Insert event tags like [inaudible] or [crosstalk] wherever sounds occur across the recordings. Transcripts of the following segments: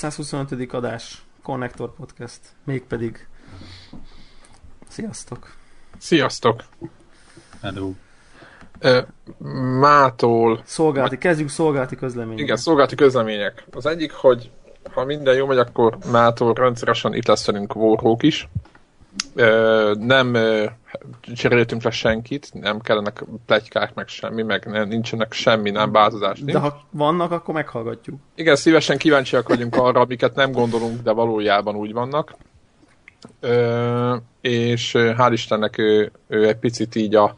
225. adás, Connector Podcast, mégpedig sziasztok! Sziasztok! Hello. Mától... Szolgálti, kezdjük szolgálti közlemények. Igen, szolgálti közlemények. Az egyik, hogy ha minden jó megy, akkor Mától rendszeresen itt lesz velünk Warhawk is. Ö, nem ö, cseréltünk le senkit, nem kellenek plegykák, meg semmi, meg nincsenek semmi, nem változás nincs. De ha vannak, akkor meghallgatjuk. Igen, szívesen kíváncsiak vagyunk arra, amiket nem gondolunk, de valójában úgy vannak. Ö, és hál' Istennek ő, ő egy picit így a,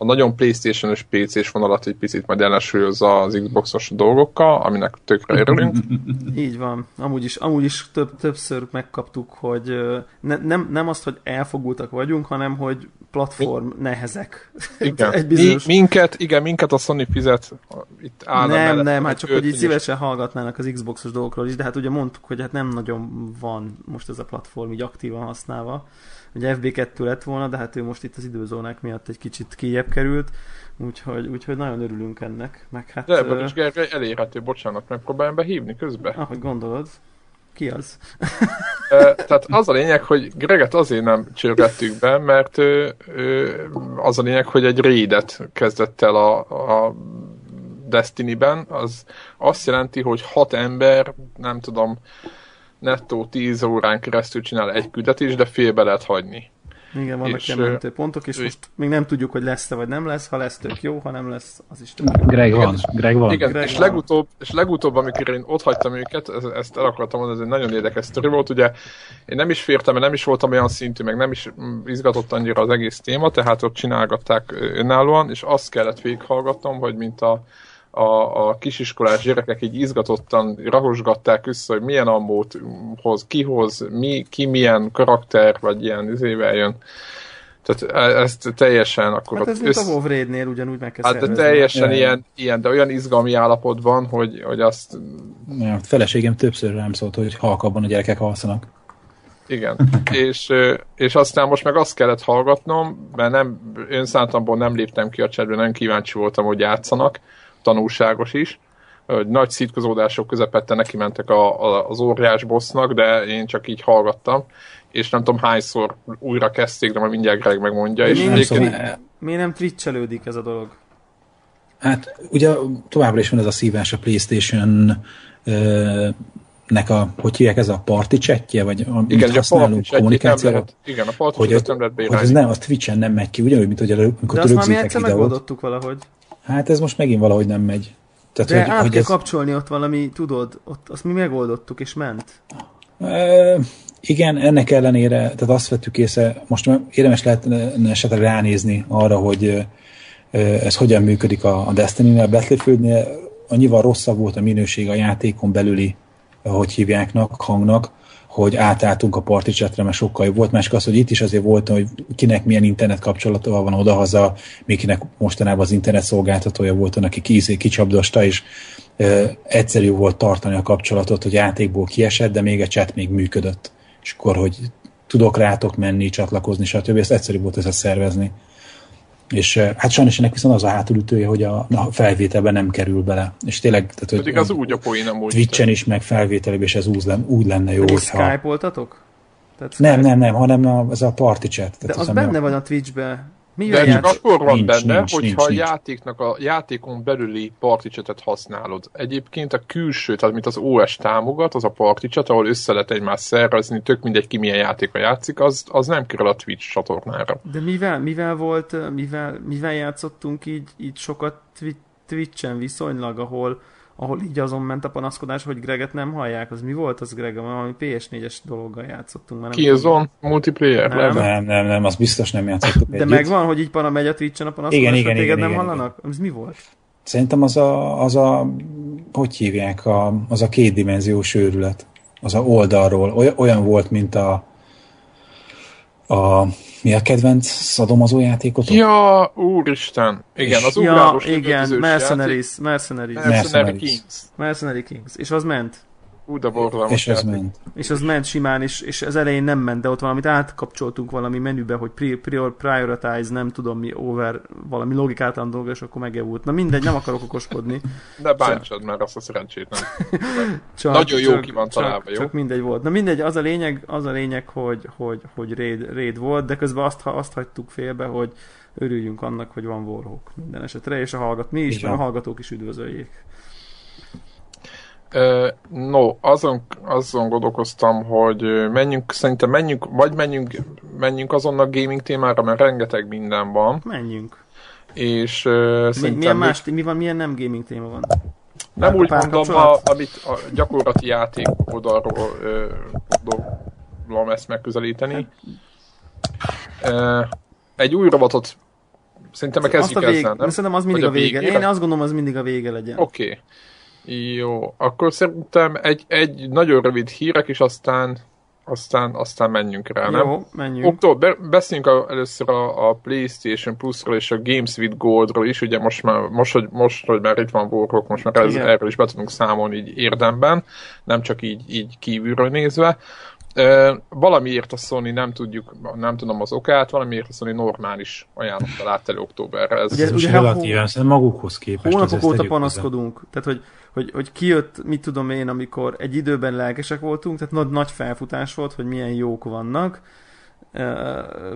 a nagyon Playstation-ös PC-s vonalat egy picit majd ellensúlyozza az Xbox-os dolgokkal, aminek tökre örülünk. [laughs] Így van. Amúgy is, amúgy is több, többször megkaptuk, hogy ne, nem, nem azt, hogy elfogultak vagyunk, hanem hogy platform nehezek. [laughs] Igen. Egy Mi, bizonyos... minket, igen, minket a Sony fizet itt áll nem, mellett, nem, hát csak hogy így is- szívesen hallgatnának az Xboxos dolgokról is, de hát ugye mondtuk, hogy hát nem nagyon van most ez a platform így aktívan használva. Ugye FB2 lett volna, de hát ő most itt az időzónák miatt egy kicsit kijebb került, úgyhogy, úgyhogy nagyon örülünk ennek. Meg hát, De ebből ö, is Gergely elérhető, bocsánat, megpróbálom behívni közbe. ahogy gondolod, ki az? Tehát az a lényeg, hogy Greget azért nem csörgettük be, mert az a lényeg, hogy egy raidet kezdett el a, a Destiny-ben. Az azt jelenti, hogy hat ember, nem tudom, nettó 10 órán keresztül csinál egy küldetést, de félbe lehet hagyni. Igen, vannak És, ilyen pontok, és ő- most még nem tudjuk, hogy lesz-e vagy nem lesz. Ha lesz, tök jó, ha nem lesz, az is tök. Greg van, Greg van. Igen, Greg és van. legutóbb, és legutóbb, amikor én ott hagytam őket, ez- ezt el akartam mondani, ez egy nagyon érdekes sztori volt, ugye én nem is fértem, mert nem is voltam olyan szintű, meg nem is mm, izgatott annyira az egész téma, tehát ott csinálgatták önállóan, és azt kellett végighallgatnom, hogy mint a, a, a kisiskolás gyerekek így izgatottan rahosgatták össze, hogy milyen ammót hoz, ki hoz, mi, ki milyen karakter, vagy ilyen izével jön. Tehát e- ezt teljesen akkor Hát ez mint a Raid-nél ugyanúgy meg kell Hát de teljesen ilyen, ilyen, de olyan izgalmi állapot van, hogy, hogy azt, Ja, a feleségem többször rám szólt, hogy halkabban a gyerekek alszanak. igen. [laughs] és, és aztán most meg azt kellett hallgatnom, mert nem, önszántamból nem léptem ki a csetbe, nem kíváncsi voltam, hogy játszanak, tanulságos is, nagy szitkozódások közepette neki mentek a, a, az óriás bossnak, de én csak így hallgattam, és nem tudom hányszor újra kezdték, de majd mindjárt Greg megmondja. És Nem egyébként- szóval, Miért nem twitchelődik ez a dolog? hát ugye továbbra is van ez a szívás a Playstation ö, nek a, hogy hívják ez a party chatje, vagy a, igen, a használunk nem kommunikációra, lehet, igen, a party hogy, nem lehet hogy ez nem, az Twitch-en nem megy ki, ugyanúgy, mint hogy előbb, amikor De azt már mi egyszer videót. megoldottuk valahogy. Hát ez most megint valahogy nem megy. Tehát, De hogy, át hogy kell ez, kapcsolni ott valami, tudod, ott azt mi megoldottuk, és ment. Ö, igen, ennek ellenére, tehát azt vettük észre, most érdemes lehetne esetleg ránézni arra, hogy ez hogyan működik a, a Destiny-nél, a Battlefieldnél annyival rosszabb volt a minőség a játékon belüli, hogy hívjáknak, hangnak, hogy átálltunk a party chatre, mert sokkal jobb volt. Másik az, hogy itt is azért volt, hogy kinek milyen internet kapcsolata van odahaza, még kinek mostanában az internet szolgáltatója volt, aki ki, kicsapdosta, és ö, egyszerű volt tartani a kapcsolatot, hogy játékból kiesett, de még a chat még működött. És akkor, hogy tudok rátok menni, csatlakozni, stb. Ezt egyszerű volt ezt szervezni. És ö, hát sajnos ennek viszont az a hátulütője, hogy a, a felvételben nem kerül bele. És tényleg, tehát, hogy Pedig az úgy a poén amúgy. Twitchen is, meg felvételében is ez úgy, lenne, úgy lenne jó, Hogy hogyha... Skype-oltatok? Tehát Nem, Skype- nem, nem, hanem a, ez a party chat. De Tehát az ami benne a, van a Twitch-be. De Mivel csak játsz? akkor van Nincs, benne, nincs, hogyha nincs, a játéknak a játékon belüli party chatet használod. Egyébként a külső, tehát mint az OS támogat, az a party chat, ahol össze lehet egymást szervezni, tök mindegy ki milyen játéka játszik, az, az nem kerül a Twitch csatornára. De mivel, mivel volt, mivel, mivel játszottunk így, így sokat twi- Twitch-en viszonylag, ahol, ahol így azon ment a panaszkodás, hogy Greget nem hallják. Az mi volt az Greg? Valami PS4-es dologgal játszottunk. Már nem tudom. Killzone multiplayer Nem. nem, nem, nem, az biztos nem játszottuk De együtt. megvan, hogy így pana megy a Twitch-en a panaszkodás, Igen, hogy igen, téged igen, nem igen, hallanak? Ez mi volt? Szerintem az a, az a, hogy hívják, a, az a kétdimenziós őrület. Az a oldalról. Olyan, olyan volt, mint a, a mi a kedvenc szadomazó játékotok? Ja, úristen. Igen, az ja, igen, Mercenaries, Mercenaries, játék. Mercenary Mercenaries. Kings. Mercenary Kings. És az ment? Ú, de borzalmas És ez ment. És az ment simán, és, és az elején nem ment, de ott valamit átkapcsoltunk valami menübe, hogy pri, prior, prioritize, nem tudom mi, over, valami logikátlan dolga, és akkor megjavult. Na mindegy, nem akarok okoskodni. [laughs] De bántsad már azt a szerencsét, nem? [laughs] Csak, Nagyon jó csak, ki van csak, találva, jó? Csak mindegy volt. Na mindegy, az a lényeg, az a lényeg hogy, hogy, hogy raid, raid, volt, de közben azt, azt hagytuk félbe, hogy örüljünk annak, hogy van Warhawk minden esetre, és a hallgat, mi is, a hallgatók is üdvözöljék. No, azon, azon gondolkoztam, hogy menjünk, szerintem menjünk, vagy menjünk, menjünk azon a gaming témára, mert rengeteg minden van, Menjünk. és ö, Mi, szerintem milyen más, mi van, milyen nem gaming téma van? nem úgy Pár mondom, a, amit a gyakorlati játék oldalról tudom ezt megközelíteni. Ö, egy új robotot szerintem meg azt kezdjük a vég, ezzel, nem? Szerintem az mindig Vagy a vége. végére? Én azt gondolom, az mindig a vége legyen. Oké. Okay. Jó, akkor szerintem egy, egy nagyon rövid hírek, és aztán aztán, aztán menjünk rá, nem? Jó, menjünk. Október, beszéljünk a, először a, a PlayStation Plus-ról és a Games with Gold-ról is, ugye most, már, most, hogy, most, hogy már itt van Warhawk, most már ez, Igen. erről is be tudunk számolni így érdemben, nem csak így, így kívülről nézve. Uh, valamiért a Sony nem tudjuk, nem tudom az okát, valamiért a Sony normális ajánlattal állt elő októberre. Ez, Ugye- ugye relatíven, szerintem magukhoz képest. Hónapok óta panaszkodunk. Tehát, hogy, hogy, hogy kijött, mit tudom én, amikor egy időben lelkesek voltunk, tehát nagy, nagy felfutás volt, hogy milyen jók vannak. Uh,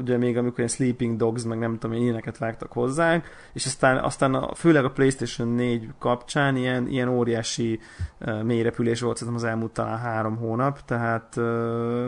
ugye még amikor ilyen Sleeping Dogs, meg nem tudom ilyeneket vágtak hozzánk, és aztán, aztán a, főleg a PlayStation 4 kapcsán ilyen, ilyen óriási uh, mélyrepülés volt szerintem az elmúlt talán három hónap, tehát uh,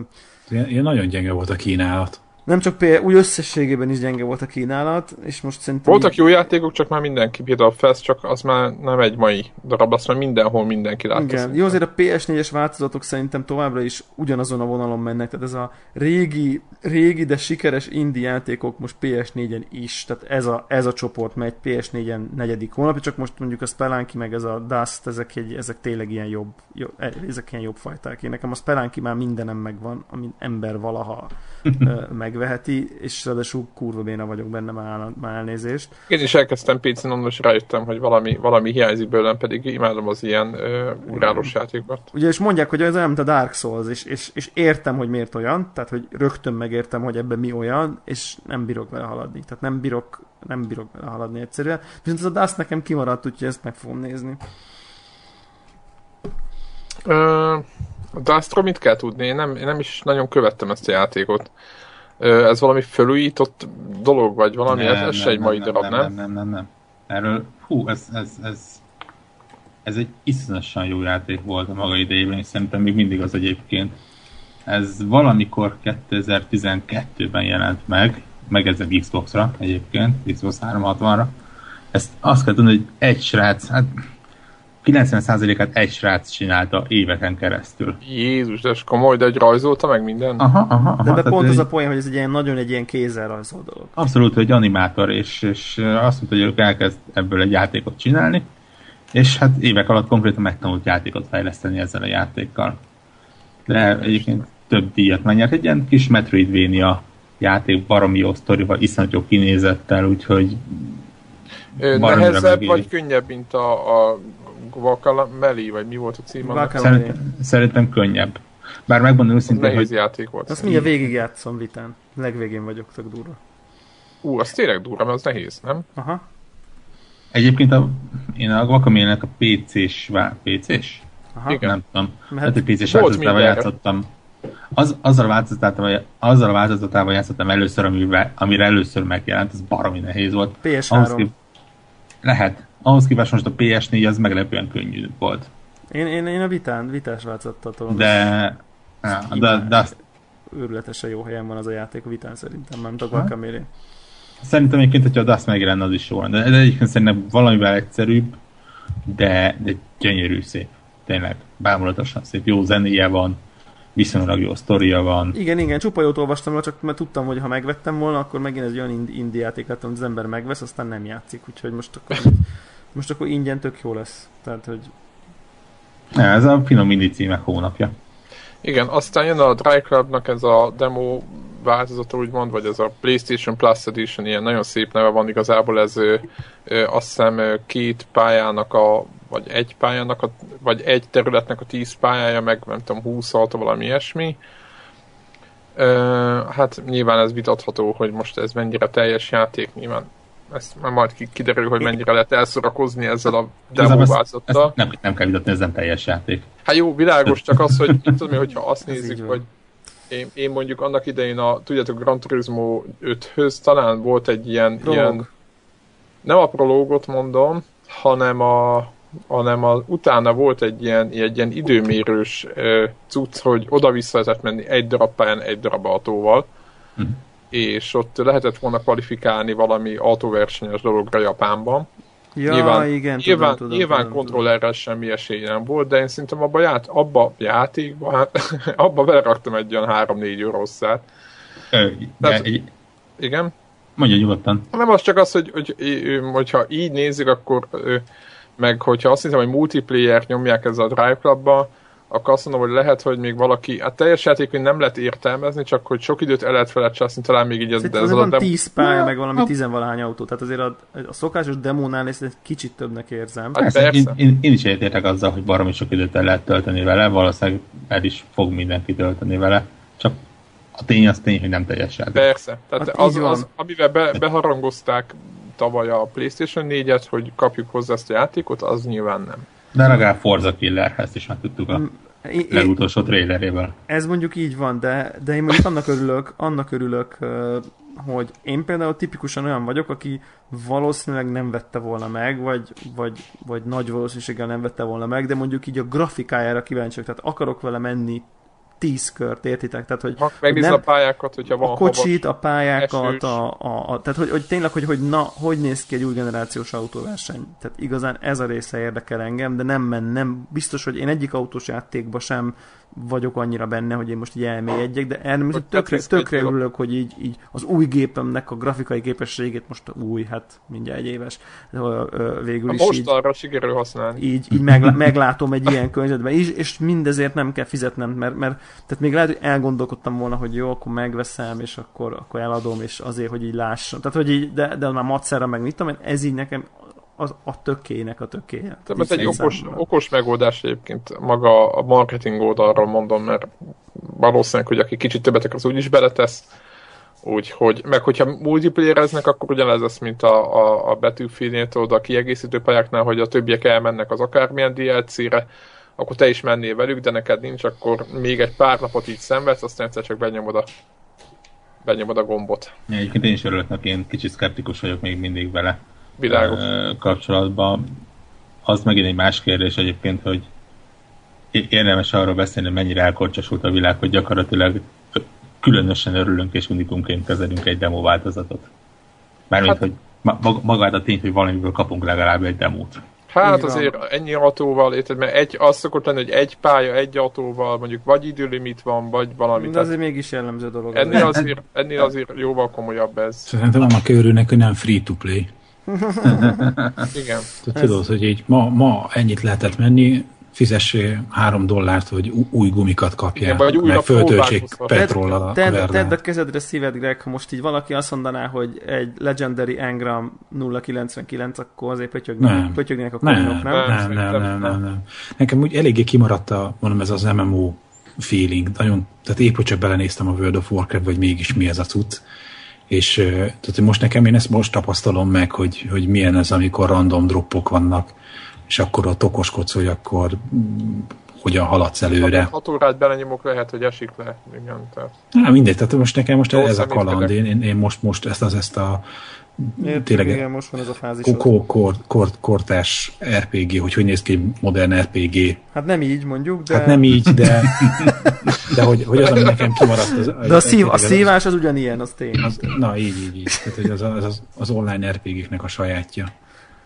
Ilyen, ilyen nagyon gyenge volt a kínálat. Nem csak például, úgy összességében is gyenge volt a kínálat, és most szerintem... Voltak így- jó játékok, csak már mindenki, például a Fest, csak az már nem egy mai darab, azt már mindenhol mindenki látta. Igen. szerintem. Jó, azért a PS4-es változatok szerintem továbbra is ugyanazon a vonalon mennek, tehát ez a régi, régi, de sikeres indie játékok most PS4-en is, tehát ez a, ez a csoport megy PS4-en negyedik hónapja, csak most mondjuk a Spelunky meg ez a Dust, ezek, egy, ezek tényleg ilyen jobb, jobb, ezek ilyen jobb fajták. Én nekem a Spelunky már mindenem megvan, ami ember valaha ö, [laughs] megveheti, és ráadásul kurva béna vagyok benne, már, már elnézést. Én is elkezdtem PC-n, rájöttem, hogy valami, valami hiányzik belőlem, pedig imádom az ilyen uh, ugrálós játékokat. Ugye, és mondják, hogy ez olyan, mint a Dark Souls, és, és, és értem, hogy miért olyan, tehát, hogy rögtön megértem, hogy ebben mi olyan, és nem bírok vele haladni. Tehát nem bírok, nem bírok vele haladni egyszerűen. Viszont ez a Dust nekem kimaradt, úgyhogy ezt meg fogom nézni. Uh, a Dustról mit kell tudni? Én nem, én nem is nagyon követtem ezt a játékot. Ez valami felújított dolog, vagy valami? ez, ez se egy mai darab, nem? nem, nem, nem, nem. Erről, hú, ez, ez, ez, ez egy iszonyatosan jó játék volt a maga idejében, és szerintem még mindig az egyébként. Ez valamikor 2012-ben jelent meg, meg ez Xbox-ra egyébként, Xbox 360-ra. Ezt azt kell tudni, hogy egy srác, hát 90%-át egy srác csinálta éveken keresztül. Jézus, de komoly, de egy rajzolta meg minden? Aha, aha, aha. De tehát pont egy- az a poén, hogy ez egy ilyen nagyon egy ilyen kézzel rajzolt dolog. Abszolút, hogy animátor, és, és azt mondta, hogy ők elkezd ebből egy játékot csinálni, és hát évek alatt konkrétan megtanult játékot fejleszteni ezzel a játékkal. De egyébként több díjat megnyert. Egy ilyen kis Metroidvania játék, baromi jó sztorival, iszonyat jó kinézettel, úgyhogy Nehezebb vagy könnyebb, mint a, a Guacamele, vagy mi volt a címe? szerintem, szerintem könnyebb. Bár megmondom őszintén, Nehéz hogy játék volt. Azt mindjárt végigjátszom vitán. Legvégén vagyok, tök durva. Ú, az tényleg durva, mert az nehéz, nem? Aha. egyébként a, én a Guacamelee-nek a PC-s, PC-s? Aha. Igen. Nem tudom. Mehet- Hát PC-s változatával játszottam. Az, azzal, a változatával, azzal a változatával játszottam először, amivel, amire először megjelent, ez baromi nehéz volt. Ahhoz PS3. kép... Lehet. Ahhoz képest most a PS4 az meglepően könnyű volt. Én, én, én a vitán, vitás változattal. De, ja, de, de azt, Őrületesen jó helyen van az a játék a vitán szerintem, nem a Guacamele. szerintem egyébként, hogyha a Dust megjelenne, az is jó. De, de egyébként szerintem valamivel egyszerűbb, de, de gyönyörű szép. Tényleg, bámulatosan szép. Jó zenéje van, viszonylag jó sztoria van. Igen, igen, csupa jót olvastam csak mert tudtam, hogy ha megvettem volna, akkor megint ez olyan ind- indie játék lett, amit az ember megvesz, aztán nem játszik, úgyhogy most akkor, [laughs] most akkor ingyen tök jó lesz. Tehát, hogy Ja, ez a finom indie címek hónapja. Igen, aztán jön a Dry Clubnak ez a demo változata, úgymond, vagy ez a PlayStation Plus Edition, ilyen nagyon szép neve van igazából, ez ö, ö, azt hiszem két pályának a, vagy egy pályának, a, vagy egy területnek a 10 pályája, meg nem tudom, 20 autó, valami ilyesmi. Ö, hát nyilván ez vitatható, hogy most ez mennyire teljes játék, nyilván ezt már majd kiderül, hogy mennyire lehet elszorakozni ezzel a demóvázattal. Nem, nem kell vitatni, ez nem teljes játék. Hát jó, világos, csak az, hogy tudom, hogyha [laughs] azt nézzük, hogy én, én mondjuk annak idején a, tudjátok, Gran Turismo 5-höz talán volt egy ilyen, ilyen nem a prológot mondom, hanem a, hanem a, utána volt egy ilyen, egy ilyen időmérős uh, cucc, hogy oda-vissza lehetett menni egy darab pályán, egy darab autóval, hm. És ott lehetett volna kvalifikálni valami autóversenyes dologra Japánban. Ja, nyilván, igen, nyilván, tudom, nyilván tudom, kontrollerrel semmi esély nem volt, de én szerintem abba, ját, abba játékban, hát, [laughs] abba beleraktam egy olyan 3-4 eurosszát. igen? Mondja nyugodtan. Nem az csak az, hogy, hogy, hogy hogyha így nézzük, akkor meg hogyha azt hiszem, hogy multiplayer nyomják ezzel a Drive Clubba, akkor azt mondom, hogy lehet, hogy még valaki, hát teljes játékot nem lehet értelmezni, csak hogy sok időt el lehet felejtszni, talán még így ez, ez van a dem- 10 pálya, meg valami tizenvalahány autó, tehát azért a, a szokásos demónál ezt egy kicsit többnek érzem. Hát persze, persze. Én, én, én, is értek azzal, hogy baromi sok időt el lehet tölteni vele, valószínűleg el is fog mindenki tölteni vele, csak a tény az tény, hogy nem teljes játék. Persze, tehát hát az, az, amivel be, beharangozták tavaly a PlayStation 4-et, hogy kapjuk hozzá ezt a játékot, az nyilván nem. De legalább Forza Killer, ezt is már tudtuk a mm, legutolsó trailerével. Ez mondjuk így van, de, de én mondjuk annak örülök, annak örülök, hogy én például tipikusan olyan vagyok, aki valószínűleg nem vette volna meg, vagy, vagy, vagy nagy valószínűséggel nem vette volna meg, de mondjuk így a grafikájára kíváncsiak, tehát akarok vele menni tíz kört, értitek? Tehát, hogy Megnézd a pályákat, hogyha van A kocsit, a pályákat, a, a, a, tehát hogy, hogy tényleg, hogy, hogy na, hogy néz ki egy új generációs autóverseny. Tehát igazán ez a része érdekel engem, de nem men, nem, biztos, hogy én egyik autós játékba sem vagyok annyira benne, hogy én most így elmélyedjek, de most tökre, tökre örülök, hogy így, így az új gépemnek a grafikai képességét, most új, hát mindjárt egy éves, végül is most így, arra sikerül használni. Így, így meglá, [laughs] meglátom egy ilyen környezetben is, és mindezért nem kell fizetnem, mert, mert tehát még lehet, hogy elgondolkodtam volna, hogy jó, akkor megveszem, és akkor, akkor eladom, és azért, hogy így lássam. Tehát, hogy így, de, de már macera meg mit tudom, ez így nekem az, a tökének a tökéje. Tehát ez egy okos, okos megoldás egyébként maga a marketing oldalról mondom, mert valószínűleg, hogy aki kicsit többet az úgyis beletesz, úgyhogy, meg hogyha multiplayereznek, akkor ugyanez lesz, mint a, a, a betűfilnél, tudod, a kiegészítő pályáknál, hogy a többiek elmennek az akármilyen DLC-re, akkor te is mennél velük, de neked nincs, akkor még egy pár napot így szenvedsz, aztán egyszer csak benyomod a, benyomod a gombot. Ja, egyébként én is örülök én kicsit szkeptikus vagyok még mindig vele Világos. kapcsolatban. Az megint egy más kérdés egyébként, hogy érdemes arról beszélni, mennyire elkorcsosult a világ, hogy gyakorlatilag különösen örülünk és unikumként kezelünk egy demo változatot. Mármint, hát, hogy magát a tény, hogy valamiből kapunk legalább egy demót. Hát Igen. azért ennyi autóval, érted, mert egy, az szokott lenni, hogy egy pálya, egy autóval, mondjuk vagy időlimit van, vagy valami. De azért mégis jellemző dolog. Ennél azért, ennél azért jóval komolyabb ez. Szerintem annak örülnek, hogy nem free to play. Igen. Tudod, hogy így ma, ma ennyit lehetett menni, fizessél három dollárt, hogy új gumikat kapjál, Igen, meg föltöltsék petrollal a tedd, tedd a kezedre szíved, Greg, ha most így valaki azt mondaná, hogy egy Legendary Engram 099, akkor azért pötyögnének, pötyögnének a kominok, nem? Nem, nem, nem, nem, nem, nem. Nekem úgy eléggé kimaradt a, mondom, ez az MMO feeling. Nagyon, tehát épp, hogy csak belenéztem a World of Warcraft, vagy mégis mi ez a cucc és tehát, most nekem én ezt most tapasztalom meg, hogy, hogy milyen ez, amikor random droppok vannak, és akkor a okoskodsz, hogy akkor mm, hogyan haladsz előre. Ha hat órát belenyomok, lehet, hogy esik le. Igen, tehát. Na, mindegy, tehát most nekem most ez a kaland, én, én, én most, most ezt az ezt a Értem, tényleg igen, most van ez a fázis. kortás RPG, hogy hogy néz ki egy modern RPG. Hát nem így mondjuk, de... Hát nem így, de, de hogy, hogy az, ami nekem kimaradt. Az, de a, szív, a szívás az ugyanilyen, az tény. Az, na, így, így, így. Tehát, hogy az, az, az online RPG-knek a sajátja.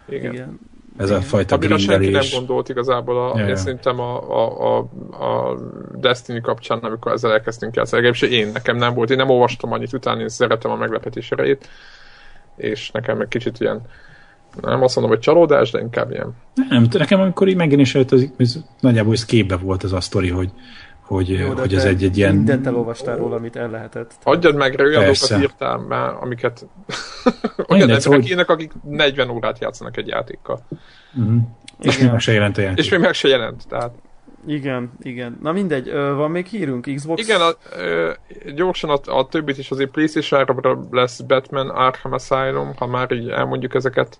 Igen. igen. Ez a fajta Amire senki nem gondolt igazából, a, ja, én szerintem a, a, a, a Destiny kapcsán, amikor ezzel elkezdtünk játszani, legalábbis én, nekem nem volt, én nem olvastam annyit utána, én szeretem a meglepetés erejét, és nekem egy kicsit ilyen nem azt mondom, hogy csalódás, de inkább ilyen. Nem, nekem amikor így megjelenés előtt az, az nagyjából ez képbe volt ez a sztori, hogy, hogy, Jó, hogy ez egy, egy ilyen... Mindent elolvastál róla, amit el lehetett. Hagyjad meg, olyan dolgokat írtál már, amiket olyan emberek szóval- írnak, akik 40 órát játszanak egy játékkal. Uh-huh. És még meg se jelent a játék. És még meg se jelent. Tehát, Igen, igen. Na mindegy, van még hírünk? Xbox? igen, a, ö, gyorsan a, a többit is azért playstation lesz Batman Arkham Asylum, ha már így elmondjuk ezeket.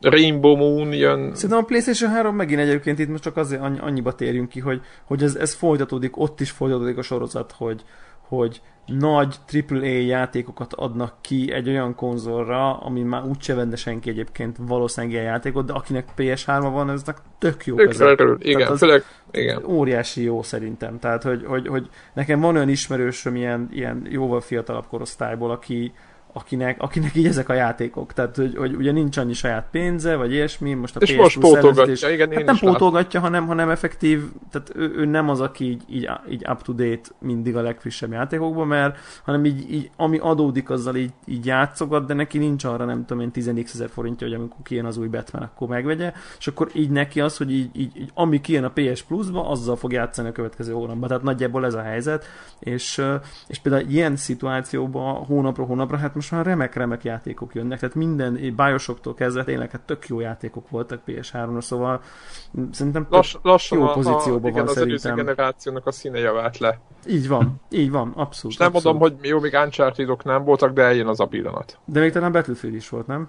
Rainbow Moon jön. Szerintem a PlayStation 3 megint egyébként itt most csak azért annyi, annyiba térjünk ki, hogy, hogy ez, ez folytatódik, ott is folytatódik a sorozat, hogy, hogy nagy AAA játékokat adnak ki egy olyan konzolra, ami már úgyse venne senki egyébként valószínűleg ilyen játékot, de akinek PS3-a van, eznek tök jó. Ezek. igen, az- főleg, igen. óriási jó szerintem. Tehát, hogy, hogy, hogy nekem van olyan ismerősöm ilyen, ilyen jóval fiatalabb korosztályból, aki, akinek, akinek így ezek a játékok. Tehát, hogy, hogy ugye nincs annyi saját pénze, vagy ilyesmi, most a És PS most pótolgatja, igen, Hát nem is látom. pótolgatja, hanem, hanem effektív, tehát ő, ő nem az, aki így, így, így up to date mindig a legfrissebb játékokban, mert hanem így, így ami adódik, azzal így, így játszogat, de neki nincs arra nem tudom én 10 ezer forintja, hogy amikor kijön az új Batman, akkor megvegye, és akkor így neki az, hogy így, így, így ami kijön a PS Plus-ba, azzal fog játszani a következő hónapban. Tehát nagyjából ez a helyzet, és, és például ilyen szituációban hónapról hónapra, hát most már remek-remek játékok jönnek, tehát minden Bioshocktól kezdve tényleg hát tök jó játékok voltak PS3-ra, szóval szerintem Lass, lassan jó a, pozícióban a, igen, van az előző szerintem. generációnak a színe javált le. így van, így van, abszolút. És nem abszolút. mondom, hogy jó, még uncharted nem voltak, de eljön az a pillanat. De még talán Battlefield is volt, nem?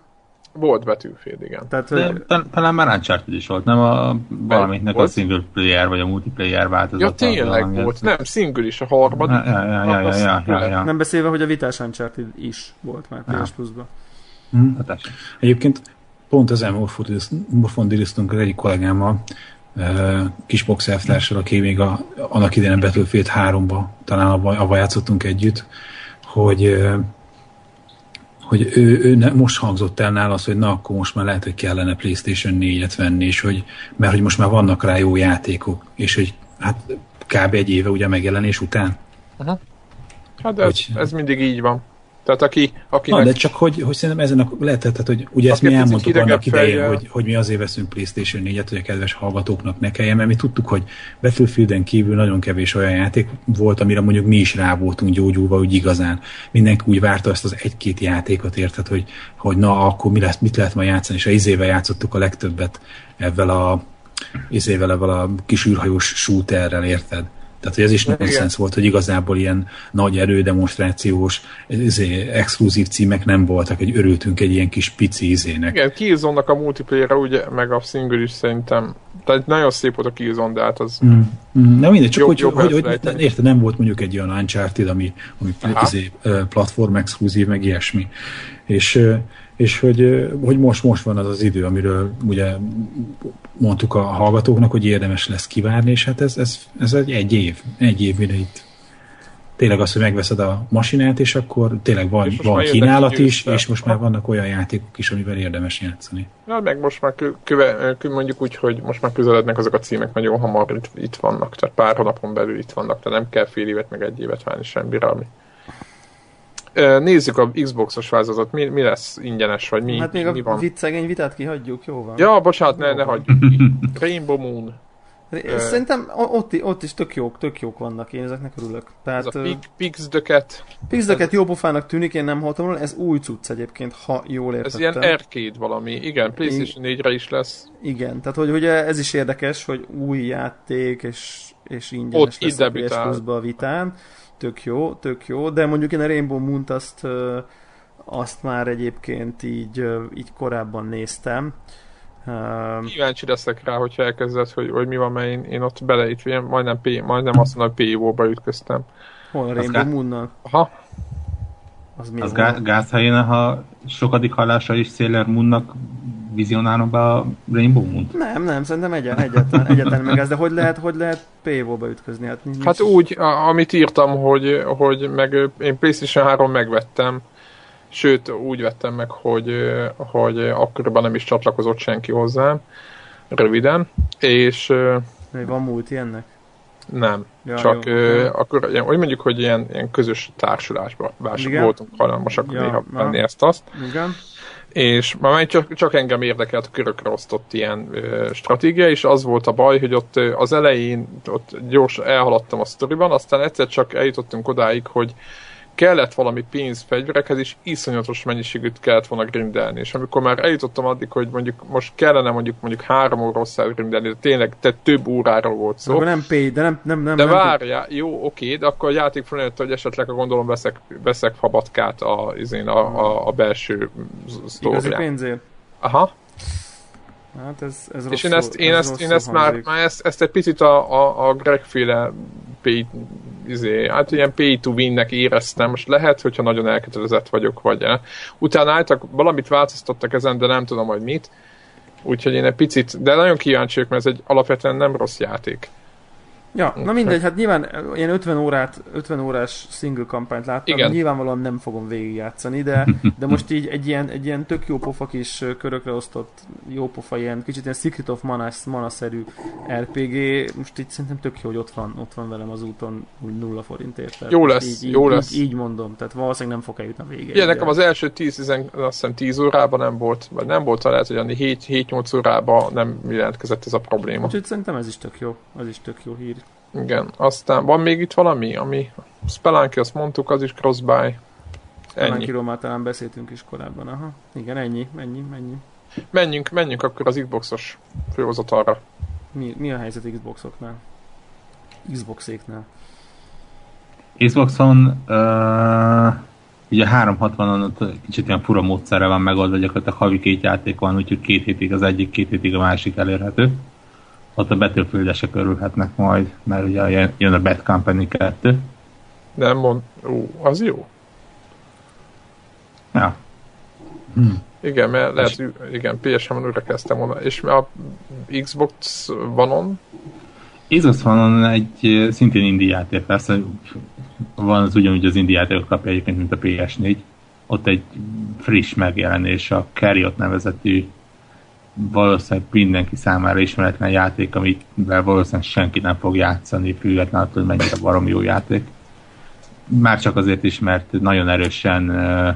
Volt betűfél, igen. Tehát, De hogy talán már Uncharted is volt, nem a valamiknek a single player vagy a multiplayer változata. Ja, tényleg volt. Nem, single is a harmadik. Ja, ja, ja, ja, ja, ja, ja. nem beszélve, hogy a vitás Uncharted is volt már PS Plus-ba. Hm. Egyébként pont az Morfon díriztunk az egyik kollégámmal, kis box elvtársal, aki még a, annak idején a Battlefield 3-ba, talán abba, abba játszottunk együtt, hogy hogy ő, ő ne, most hangzott el nála az, hogy na akkor most már lehet, hogy kellene Playstation 4-et venni, és hogy, mert hogy most már vannak rá jó játékok, és hogy hát kb. egy éve ugye megjelenés után. Hát de ez, Hogy- ez mindig így van. Tehát aki, Na, akinek... de csak hogy, hogy szerintem ezen a, lehet, tehát, hogy ugye ezt mi elmondtuk annak idején, fejjel- hogy, hogy mi azért veszünk PlayStation 4-et, hogy a kedves hallgatóknak ne kelljen, mert mi tudtuk, hogy Battlefielden kívül nagyon kevés olyan játék volt, amire mondjuk mi is rá voltunk gyógyulva, úgy igazán. Mindenki úgy várta ezt az egy-két játékot, érted, hogy, hogy na, akkor mi lesz, mit lehet ma játszani, és a izével játszottuk a legtöbbet ezzel a izével, ezzel a kis űrhajós shooterrel, érted? Tehát, hogy ez is nonsens volt, hogy igazából ilyen nagy erődemonstrációs, izé, exkluzív címek nem voltak, hogy örültünk egy ilyen kis pici izének. Igen, Killzone-nak a multiplayer ugye, meg a single is szerintem. Tehát nagyon szép volt a Killzone, de hát az... Mm. Mm, Na mindegy, csak Jobb- hogy, jobb hogy, hogy elfelejteni. érted, nem volt mondjuk egy olyan Uncharted, ami, ami izé, platform exkluzív, meg ilyesmi. És, és hogy, hogy most, most van az az idő, amiről ugye mondtuk a hallgatóknak, hogy érdemes lesz kivárni, és hát ez, ez, ez egy, egy év, egy év mire itt tényleg az, hogy megveszed a masinát, és akkor tényleg van, van kínálat is, és most már vannak olyan játékok is, amivel érdemes játszani. Ja, meg most már kö, köve, kö, mondjuk úgy, hogy most már közelednek azok a címek, nagyon hamar itt, itt vannak, tehát pár hónapon belül itt vannak, tehát nem kell fél évet, meg egy évet várni semmire, ami. Nézzük a Xbox-os változatot, mi, mi lesz ingyenes, vagy mi, Hát még mi a van? vicc szegény vitát kihagyjuk, jó van. Ja, bocsánat, ne, ne van. hagyjuk ki. [laughs] Rainbow Moon, Szerintem ott, ott is tök jók, tök jók vannak, én ezeknek örülök. ez Tehát a Pig, Pigs the Cat, Pixdeket jó pofának tűnik, én nem hallottam róla, ez új cucc egyébként, ha jól ez értettem. ilyen arcade valami, igen, PlayStation 4-re is lesz. Igen, tehát hogy ugye ez is érdekes, hogy új játék, és, és ingyenes Ott lesz a PS debütál. Plus-ba a vitán. Tök jó, tök jó, de mondjuk én a Rainbow Moon-t azt, azt már egyébként így, így korábban néztem. Kíváncsi leszek rá, hogyha elkezded, hogy, hogy mi van, mert én, én ott bele itt ilyen, majdnem, P, majdnem azt mondom, hogy PO-ba ütköztem. hol a Az Rainbow gá- Moon-nal? Aha, Az mi Az gá- gáz helyén, ha sokadik hallásra is Sailor Moonnak vizionálom be a Rainbow Moon-t. Nem, nem, szerintem egyen, egyetlen, egyetlen meg ez, de hogy lehet, hogy lehet PO-ba ütközni? Hát, nincs, hát úgy, a, amit írtam, hogy, hogy meg én PlayStation 3 megvettem, sőt úgy vettem meg, hogy, hogy akkoriban nem is csatlakozott senki hozzám, röviden, és van multi ennek? nem, Ja, csak jó, ö, akkor ilyen, úgy mondjuk, hogy ilyen, ilyen közös társulásban vás voltunk hajlamosak Ja, néha venni ezt-azt, Igen. És már csak, csak engem érdekelt körökre osztott ilyen ö, stratégia, és az volt a baj, hogy ott az elején ott gyors elhaladtam a sztoriban, aztán egyszer csak eljutottunk odáig, hogy kellett valami pénz fegyverekhez, és iszonyatos mennyiségűt kellett volna grindelni. És amikor már eljutottam addig, hogy mondjuk most kellene mondjuk mondjuk három óra grindelni, de tényleg te több óráról volt szó. De nem pay, de nem, nem, nem. De nem jó, oké, de akkor a játék felnőtt, hogy esetleg a gondolom veszek, veszek fabatkát a, izén, a, a, a belső Igazi sztórián. pénzért? Aha. Hát ez, ez És én ezt, én ez ezt, én ezt már, már ezt, ezt egy picit a, a, a Greg féle pay, izé, hát ilyen pay to win-nek éreztem. Most lehet, hogyha nagyon elkötelezett vagyok, vagy el. Utána álltak, valamit változtattak ezen, de nem tudom, hogy mit. Úgyhogy én egy picit, de nagyon kíváncsi mert ez egy alapvetően nem rossz játék. Ja, na mindegy, hát nyilván ilyen 50 órát, 50 órás single kampányt láttam, Igen. nyilvánvalóan nem fogom végigjátszani, de, [laughs] de most így egy ilyen, egy ilyen tök jó pofa kis körökre osztott jó pofa, ilyen kicsit ilyen Secret of Mana, Mana-szerű RPG, most így szerintem tök jó, hogy ott van, ott van velem az úton úgy nulla forintért. Tehát Jó lesz, így, jó így, lesz. Így, így, mondom, tehát valószínűleg nem fog eljutni a végéig. Igen, nekem az első 10, 10, azt hiszem 10 órában nem volt, vagy nem volt, lehet, hogy annyi 7-8 órában nem jelentkezett ez a probléma. Úgyhogy szerintem ez is tök jó, az is tök jó hír. Igen, aztán van még itt valami, ami Spelunky, azt mondtuk, az is crossbuy. Ennyi. Talán már talán beszéltünk is korábban, aha. Igen, ennyi, ennyi, ennyi. Menjünk, menjünk akkor az Xboxos főhozatalra. Mi, mi a helyzet Xboxoknál? Xboxéknál. Xboxon uh, ugye 360-on ott kicsit ilyen fura módszerre van megoldva, gyakorlatilag havi két játék van, úgyhogy két hétig az egyik, két hétig a másik elérhető. Ott a battlefield se körülhetnek majd, mert ugye jön- a Bad Company 2. Nem mond, ú, az jó. Ja, Igen, mert lehet, hogy- igen, PS-en újra kezdtem volna. És a Xbox One-on, Xbox van egy szintén indie játék, persze van az ugyanúgy az indie játékot kapja egyébként, mint a PS4. Ott egy friss megjelenés, a Carriot nevezetű valószínűleg mindenki számára ismeretlen játék, amivel valószínűleg senki nem fog játszani, függetlenül attól, hogy mennyire barom jó játék. Már csak azért is, mert nagyon erősen uh,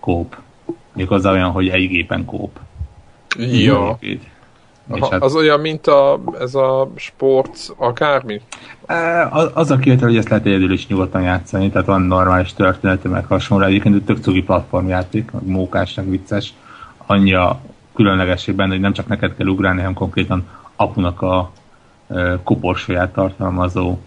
kóp. Méghozzá olyan, hogy egy gépen kóp. ja. Így. Aha, hát- az olyan, mint a, ez a sport, akármi. Az, az a kivétel, hogy ezt lehet egyedül is nyugodtan játszani, tehát van normális története, meg hasonló. Egyébként egy tök cugi platformjáték, meg mókás, meg vicces. Annyi a különlegesség benne, hogy nem csak neked kell ugrálni, hanem konkrétan apunak a koporsóját tartalmazó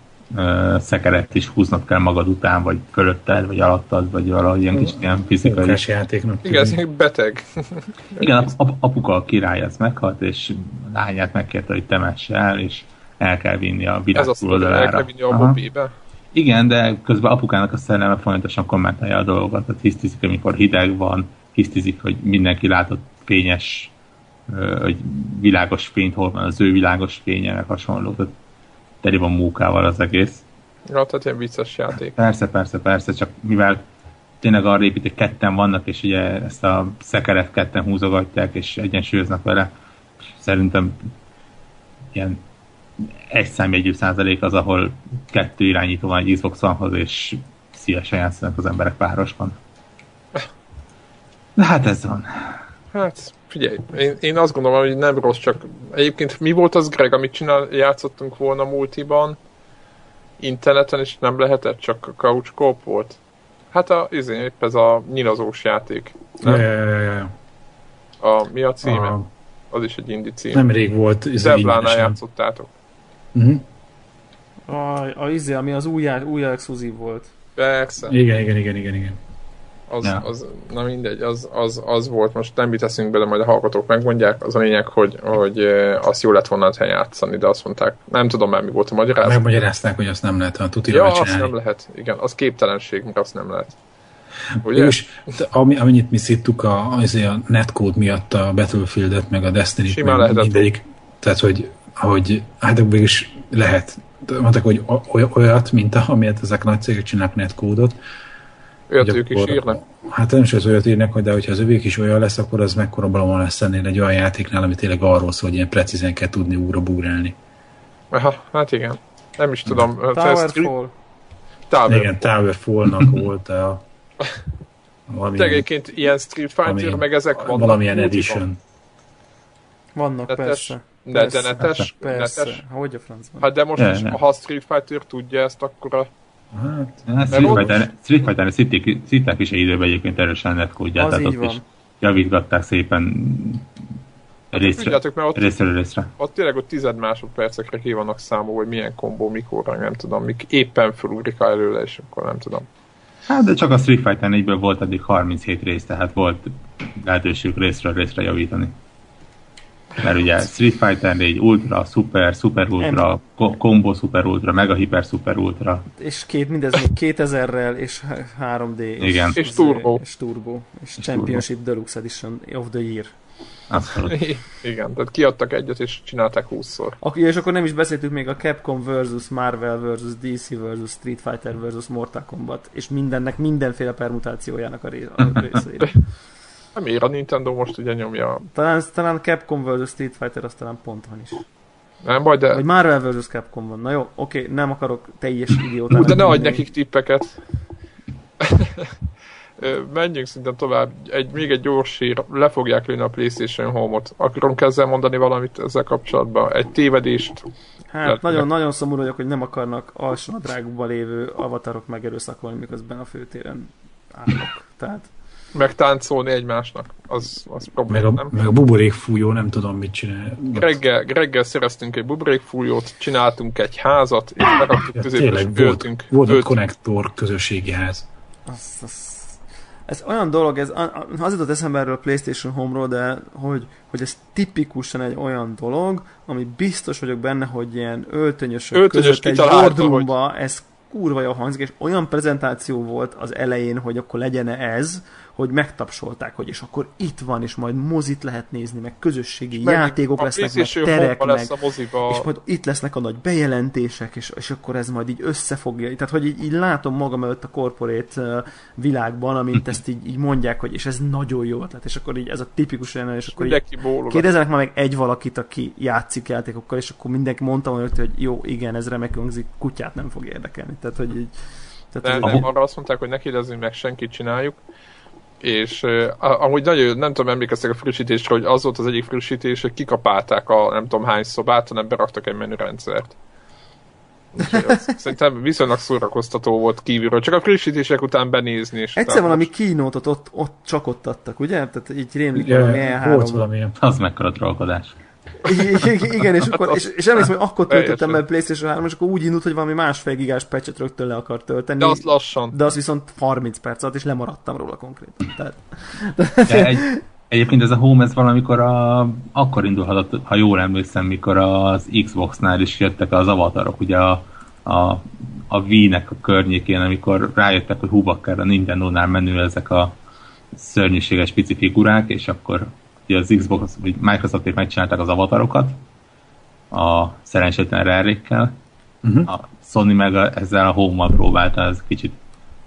szekeret is húznod kell magad után, vagy fölötted, vagy alattad, vagy valahogy ilyen kicsit ilyen fizikai. Munkás játéknak. Igen, ez egy beteg. [laughs] Igen, ap- apuka a király az meghalt, és lányát megkérte, hogy temesse el, és el kell vinni a világ Ez azt mondja, el túloldalára. kell vinni a Aha. mobilbe. Igen, de közben apukának a szelleme folyamatosan kommentálja a dolgokat, tehát hisztizik, amikor hideg van, hisztizik, hogy mindenki látott fényes, hogy világos fényt, hol van az ő világos fénye, meg hasonló, tehát teli van mókával az egész. Ja, tehát ilyen vicces játék. Persze, persze, persze, csak mivel tényleg arra épít, hogy ketten vannak, és ugye ezt a szekeret ketten húzogatják, és egyensúlyoznak vele, szerintem ilyen egy számjegyű százalék az, ahol kettő irányító van egy Xbox One-hoz, és szívesen játszanak az emberek párosban. [laughs] De hát ez van. Hát, figyelj, én, én azt gondolom, hogy nem rossz, csak egyébként mi volt az, Greg, amit csinál, játszottunk volna multiban, interneten, és nem lehetett, csak a couch co volt? Hát a, izé, épp ez a nyilazós játék. Nem? ja, ja, ja. A, mi a címe? A, Az is egy indie cím. nemrég volt. ez Devlánál játszottátok. Mhm. A, a, izé, ami az új, új exkluzív volt. Persze. Igen, igen, igen, igen, igen. Az, Ja. az, na mindegy, az, az, az volt, most nem viteszünk bele, majd a hallgatók megmondják, az a lényeg, hogy, hogy azt jó lett volna játszani, de azt mondták, nem tudom már mi volt a magyarázat. Megmagyarázták, hogy azt nem lehet a tutira Ja, ja, azt csinálni. nem lehet, igen, az képtelenség, azt nem lehet. Ugye? És ami, amennyit mi szittuk a, a netcode miatt a Battlefield-et, meg a Destiny-t, Simán meg mindegyik. Tehát, hogy, hogy hát is lehet. Mondták, hogy oly- olyat, mint a, amilyet ezek nagy cégek csinálnak netcode-ot. Olyat ők is írnak. Hát nem is az olyat írnak, hogy de hogyha az övék is olyan lesz, akkor az mekkora balom lesz ennél egy olyan játéknál, ami tényleg arról szól, hogy ilyen precízen kell tudni újra bugrálni. Aha, hát igen. Nem is tudom. hát ez- Towerfall. Tower. Igen, Towerfall-nak volt a egyébként ilyen Street Fighter, meg ezek vannak. Valamilyen edition. Vannak, Netes, persze. De, de Persze. netes, Persze. netes. Hogy a francban? Hát de most Ja, is, ne. ha a Street Fighter tudja ezt, akkor a... Hát, Hát Street ott- Fighter, Street Fighter szitték, szitták is egy időben egyébként erősen a netkódját, Az tehát így ott is van. javítgatták szépen részre, Tudjátok, mert ott, részről részre. ott tényleg ott tized másodpercekre ki vannak számolva, hogy milyen kombó, mikorra, nem tudom, mik éppen felugrik előle, és akkor nem tudom. Hát de csak a Street Fighter 4-ből volt eddig 37 rész, tehát volt lehetőségük részről részre javítani. Mert ugye Street Fighter 4 Ultra, Super, Super Ultra, ko- Combo Super Ultra, Mega Hyper Super Ultra. És két, mindez még 2000-rel, és 3D. És, Igen. És turbo. És turbo. És Championship Deluxe Edition of the Year. Abszolút. [laughs] Igen, tehát kiadtak egyet, és csinálták 20-szor. Ak- és akkor nem is beszéltük még a Capcom versus Marvel versus DC versus Street Fighter versus Mortal Kombat, és mindennek mindenféle permutációjának a, ré- a részére. [laughs] Nem ér, a Nintendo most ugye nyomja. Talán, talán Capcom versus Street Fighter, az talán pont van is. Nem baj, de... Vagy Marvel versus Capcom van. Na jó, oké, nem akarok teljes idiót. Ú, de ne adj nekik tippeket. Menjünk szinte tovább. Egy, még egy gyors hír. Le fogják lőni a PlayStation Home-ot. Akarunk ezzel mondani valamit ezzel kapcsolatban? Egy tévedést? Hát Tehát- nagyon, szomorú vagyok, hogy nem akarnak alsónadrágúban lévő avatarok megerőszakolni, miközben a főtéren állok. Tehát Megtáncolni egymásnak? Az, az meg, probléma, a, nem? meg a buborék fújó, nem tudom mit csinál. Reggel, reggel szereztünk egy buborékfújót, csináltunk egy házat, és beraktuk Ja, középre, és tényleg volt, öltünk. volt öltünk. konnektor közösségi ház. az, az, ez olyan dolog, ez, az jutott eszembe erről a PlayStation Home-ról, de hogy, hogy ez tipikusan egy olyan dolog, ami biztos vagyok benne, hogy ilyen öltönyösök Öltönyös között egy boardroomba ez kurva jól hangzik, és olyan prezentáció volt az elején, hogy akkor legyen ez, hogy megtapsolták, hogy és akkor itt van, és majd mozit lehet nézni, meg közösségi Meg játékok lesznek, meg terek, meg, lesz a moziba. és majd itt lesznek a nagy bejelentések, és, és akkor ez majd így összefogja. Tehát, hogy így, így látom magam előtt a corporate uh, világban, amint ezt így, így mondják, hogy és ez nagyon jó ötlet, és akkor így ez a tipikus olyan, és akkor így kérdezzenek már meg egy valakit, aki játszik játékokkal, és akkor mindenki mondta volna, hogy jó, igen, ez remekül hangzik, kutyát nem fog érdekelni. Tehát, hogy így, tehát, Nem, hogy- nem, arra azt mondták, hogy ne kérdezzünk meg, senkit csináljuk. És uh, amúgy nagyon, nem tudom, emlékeztek a frissítésre, hogy az volt az egyik frissítés, hogy kikapálták a nem tudom hány szobát, hanem beraktak egy menürendszert. Az [laughs] Szerintem viszonylag szórakoztató volt kívülről, csak a frissítések után benézni. És Egyszer valami kínótot ott, ott csak ott adtak, ugye? Tehát így rémlik Ugye, valami volt E3. valamilyen. Az mekkora trollkodás. Igen, és, akkor, és, és emlékszem, hogy akkor töltöttem a PlayStation 3 és akkor úgy indult, hogy valami másfél gigás patchet rögtön le akar tölteni. De az lassan. de az viszont 30 perc alatt, és lemaradtam róla konkrétan. Tehát, De egy, egyébként ez a Home, ez valamikor a, akkor indulhatott, ha jól emlékszem, mikor az Xbox-nál is jöttek az avatarok, ugye a, a, a Wii-nek a környékén, amikor rájöttek, hogy hú, bakker a Nintendo-nál menő ezek a szörnyűséges pici figurák, és akkor ugye az Xbox, vagy Microsofték megcsinálták az avatarokat a szerencsétlen rare Uh-huh. a Sony meg a, ezzel a Home-mal próbálta ez kicsit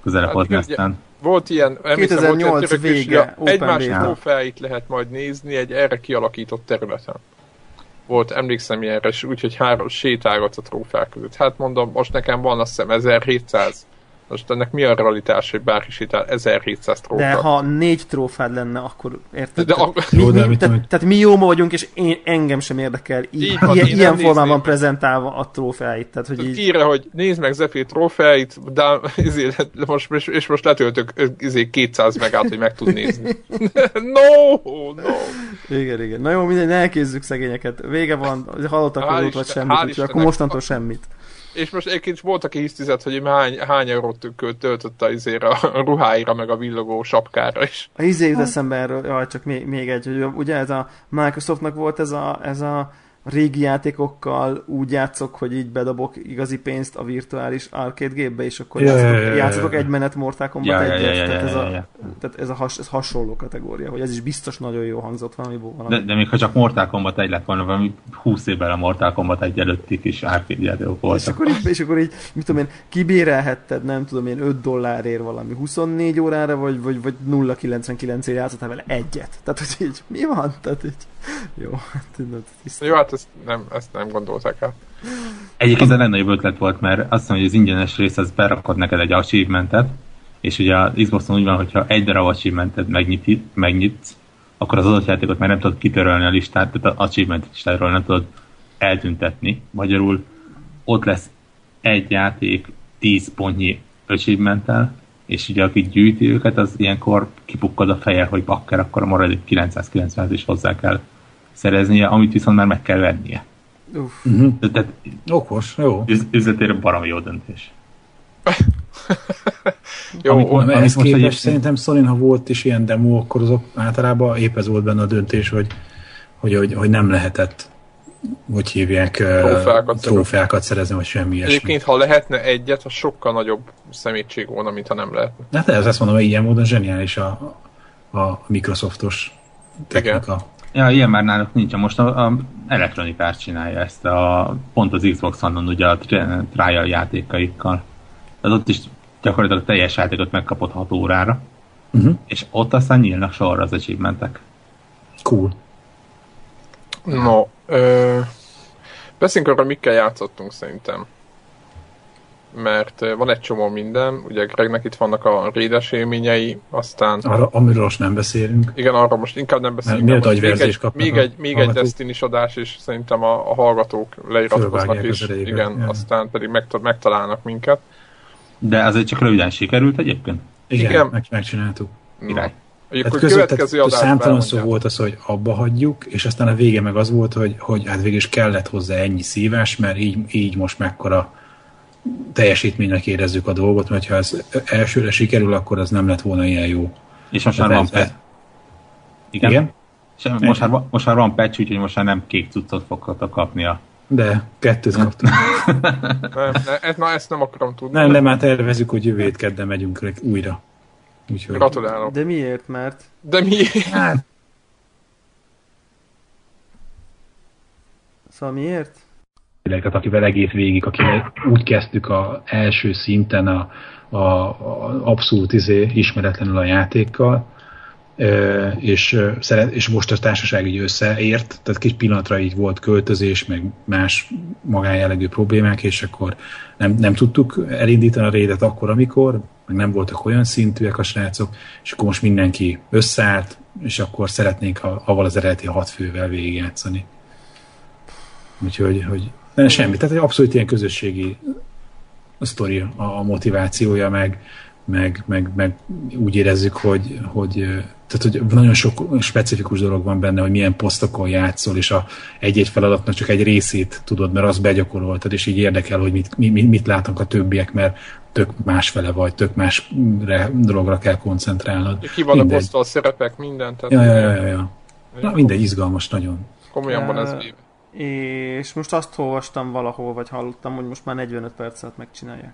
közelebb Hát hozni, igen, aztán Volt ilyen, emlékszem, volt ilyen 2008 török is, vége, egymás trófeáit lehet majd nézni egy erre kialakított területen. Volt, emlékszem ilyenre, és úgyhogy három sétálgatsz a trófeák között. Hát mondom, most nekem van azt hiszem 1700. Most ennek mi a realitás, hogy bárki sétál 1700 trófea? de ha négy trófád lenne, akkor érted? De Tehát a- mi, Jó, de mi, tehát, tehát mi jóma vagyunk, és én, engem sem érdekel így, Így van, ilyen, ilyen formában nézném. prezentálva a trófeáit. Tehát, hogy Tehát így, írja, hogy nézd meg Zephyr trófeáit, de [laughs] izé, most, és, és most letöltök izé 200 megát, hogy meg tud nézni. [laughs] no, no. igen, igen. Na jó, mindegy, ne elkézzük szegényeket. Vége van, hallottak Hál' róla, vagy semmit, hál' úgyhogy akkor mostantól semmit. És most egyébként volt, aki hisztizett, hogy hány, hány eurót töltött a, izére, a ruháira, meg a villogó sapkára is. A izé jut eszembe erről, jaj, csak még, még egy, hogy ugye ez a Microsoftnak volt ez a, ez a régi játékokkal úgy játszok, hogy így bedobok igazi pénzt a virtuális arcade gépbe, és akkor ja. egy menet Mortal Kombat egyet, tehát, ez a, tehát ez a has, ez hasonló kategória, hogy ez is biztos nagyon jó hangzott valami valami. De, de még ha csak Mortal Kombat 1 lett volna, valami 20 évvel a Mortal Kombat 1 előtti kis arcade játékok és voltak. akkor, így, és akkor így, mit tudom én, kibérelhetted, nem tudom én, 5 dollárért valami 24 órára, vagy, vagy, vagy 0,99 ért játszottál vele egyet. Tehát, hogy így, mi van? Tehát így, jó, hát tudod, tiszta. Jó, hát ezt nem, ezt nem gondolták el. Egyébként ez a legnagyobb ötlet volt, mert azt mondom, hogy az ingyenes rész az berakod neked egy achievementet, és ugye az Xboxon úgy van, hogyha egy darab achievementet megnyit, megnyitsz, akkor az adott játékot már nem tudod kitörölni a listát, tehát az achievement listáról nem tudod eltüntetni. Magyarul ott lesz egy játék 10 pontnyi achievementtel, és ugye aki gyűjti őket, az ilyenkor kipukkad a feje, hogy bakker, akkor a maradék 990 is hozzá kell szereznie, amit viszont már meg kell vennie. Uff. Uh-huh. Tehát Okos, jó. üz- üzletére baromi jó döntés. [laughs] Jó, Amit, amit ehhez most képest egyébként- szerintem sony ha volt is ilyen demo, akkor azok általában épp ez volt benne a döntés, hogy, hogy, hogy, hogy nem lehetett hogy hívják, Trófeákat trófeákat szerezni, vagy semmi ilyesmi. egyébként ha lehetne egyet, az sokkal nagyobb szemétség volna, mint ha nem lehetne. Hát ez azt mondom, hogy ilyen módon zseniális a, a Microsoftos technika. Ja, ilyen már náluk nincs. Most a, a Electronic Arts csinálja ezt a, pont az Xbox One-on ugye a tri- trial játékaikkal. Tehát ott is gyakorlatilag teljes játékot megkapott 6 órára, Uh-huh. és ott aztán nyílnak sorra az achievementek. Cool. No, ö, beszéljünk arra, mikkel játszottunk szerintem. Mert van egy csomó minden, ugye Gregnek itt vannak a rédes élményei, aztán Arra, amiről most nem beszélünk. igen, arra most inkább nem beszélünk. Mert miért még egy, még egy, még egy hallgatók? destiny adás, és szerintem a, a hallgatók leiratkoznak is. Igen, ja. aztán pedig megta- megtalálnak minket. De azért csak röviden sikerült egyébként. Igen, Igen. Meg, megcsináltuk. Király. Egyébként Tehát a között, következő tehát számtalan szó volt az, hogy abba hagyjuk, és aztán a vége meg az volt, hogy, hogy hát végül is kellett hozzá ennyi szívás, mert így, így most mekkora teljesítménynek érezzük a dolgot, mert ha ez elsőre sikerül, akkor az nem lett volna ilyen jó. És most már van ez- patch. Igen? Igen? És most, már, van- most már van patch, úgyhogy most már nem kék cuccot fogtok kapni a De kettőt kaptunk. [laughs] Nem, ne, ez, na ezt nem akarom tudni. nem, nem, már tervezzük, hogy jövő kedden megyünk újra. Úgyhogy, Gratulálok. De miért? Mert De mi? hát, Szóval miért? kollégát, akivel egész végig, akivel úgy kezdtük a első szinten a, a, a abszolút izé, ismeretlenül a játékkal, és, szeret, és most a társaság így összeért, tehát kis pillanatra így volt költözés, meg más magánjellegű problémák, és akkor nem, nem tudtuk elindítani a rédet akkor, amikor, meg nem voltak olyan szintűek a srácok, és akkor most mindenki összeállt, és akkor szeretnénk ha, avval az eredeti hat fővel végigjátszani. Úgyhogy hogy, de semmi, tehát egy abszolút ilyen közösségi sztori a, a motivációja, meg, meg, meg, meg úgy érezzük, hogy, hogy, tehát, hogy nagyon sok specifikus dolog van benne, hogy milyen posztokon játszol, és a egy-egy feladatnak csak egy részét tudod, mert azt begyakoroltad, és így érdekel, hogy mit, mi, mi- mit látnak a többiek, mert tök másfele vagy, tök más dologra kell koncentrálnod. Ki vannak Mindegy. a szerepek, minden, tehát Ja, ja, ja, ja. Na mindegy, izgalmas nagyon. komolyan van ez véve. És most azt olvastam valahol, vagy hallottam, hogy most már 45 perc alatt megcsinálják.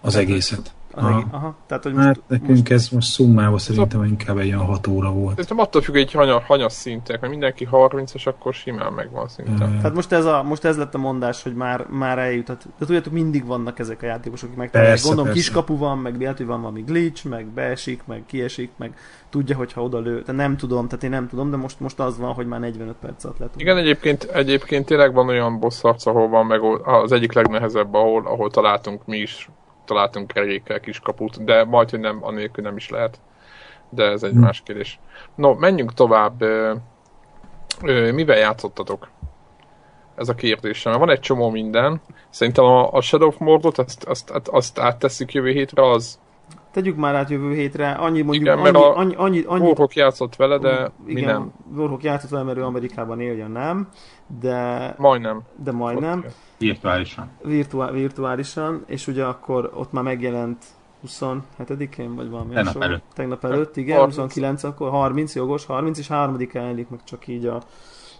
Az egészet. Az Aha. egész, aha. Tehát, hogy most, Hát nekünk ez most szummában szerintem inkább egy olyan 6 óra volt. Szerintem attól függ, hogy hanya, hanyas szintek, mert mindenki 30-as, akkor simán megvan szinte. Ö, Tehát most ez, a, most ez lett a mondás, hogy már, már eljutott. De tudjátok, mindig vannak ezek a játékosok, akik megtalálják. Gondolom, persze. kiskapu van, meg lehet, hogy van valami glitch, meg beesik, meg kiesik, meg tudja, hogyha oda lő. Tehát nem tudom, tehát én nem tudom, de most, most az van, hogy már 45 perc alatt lett. Igen, egyébként, egyébként tényleg van olyan boss harc, ahol van meg az egyik legnehezebb, ahol, ahol találtunk mi is, találtunk kerékkel kis kaput, de majd, hogy nem, anélkül nem is lehet. De ez egy Hm. más kérdés. No, menjünk tovább. Ö, ö, mivel játszottatok? Ez a kérdésem. Van egy csomó minden. Szerintem a, a Shadow of Mordor-t azt, azt, azt, azt áttesszük jövő hétre, az Tegyük már át jövő hétre, annyi mondjuk, Igen, mert annyi, a- annyi, annyi, annyi, Warhawk játszott vele, de mi igen, nem. Warhawk játszott vele, mert ő Amerikában éljen, nem, de, Majdnem. de majdnem. virtuálisan. virtuál, virtuálisan, és ugye akkor ott már megjelent 27-én, vagy valami Tegnap hasonló? előtt. Tegnap előtt, igen, 30. 29, akkor 30, jogos, 30 és 3 jelenik meg csak így a...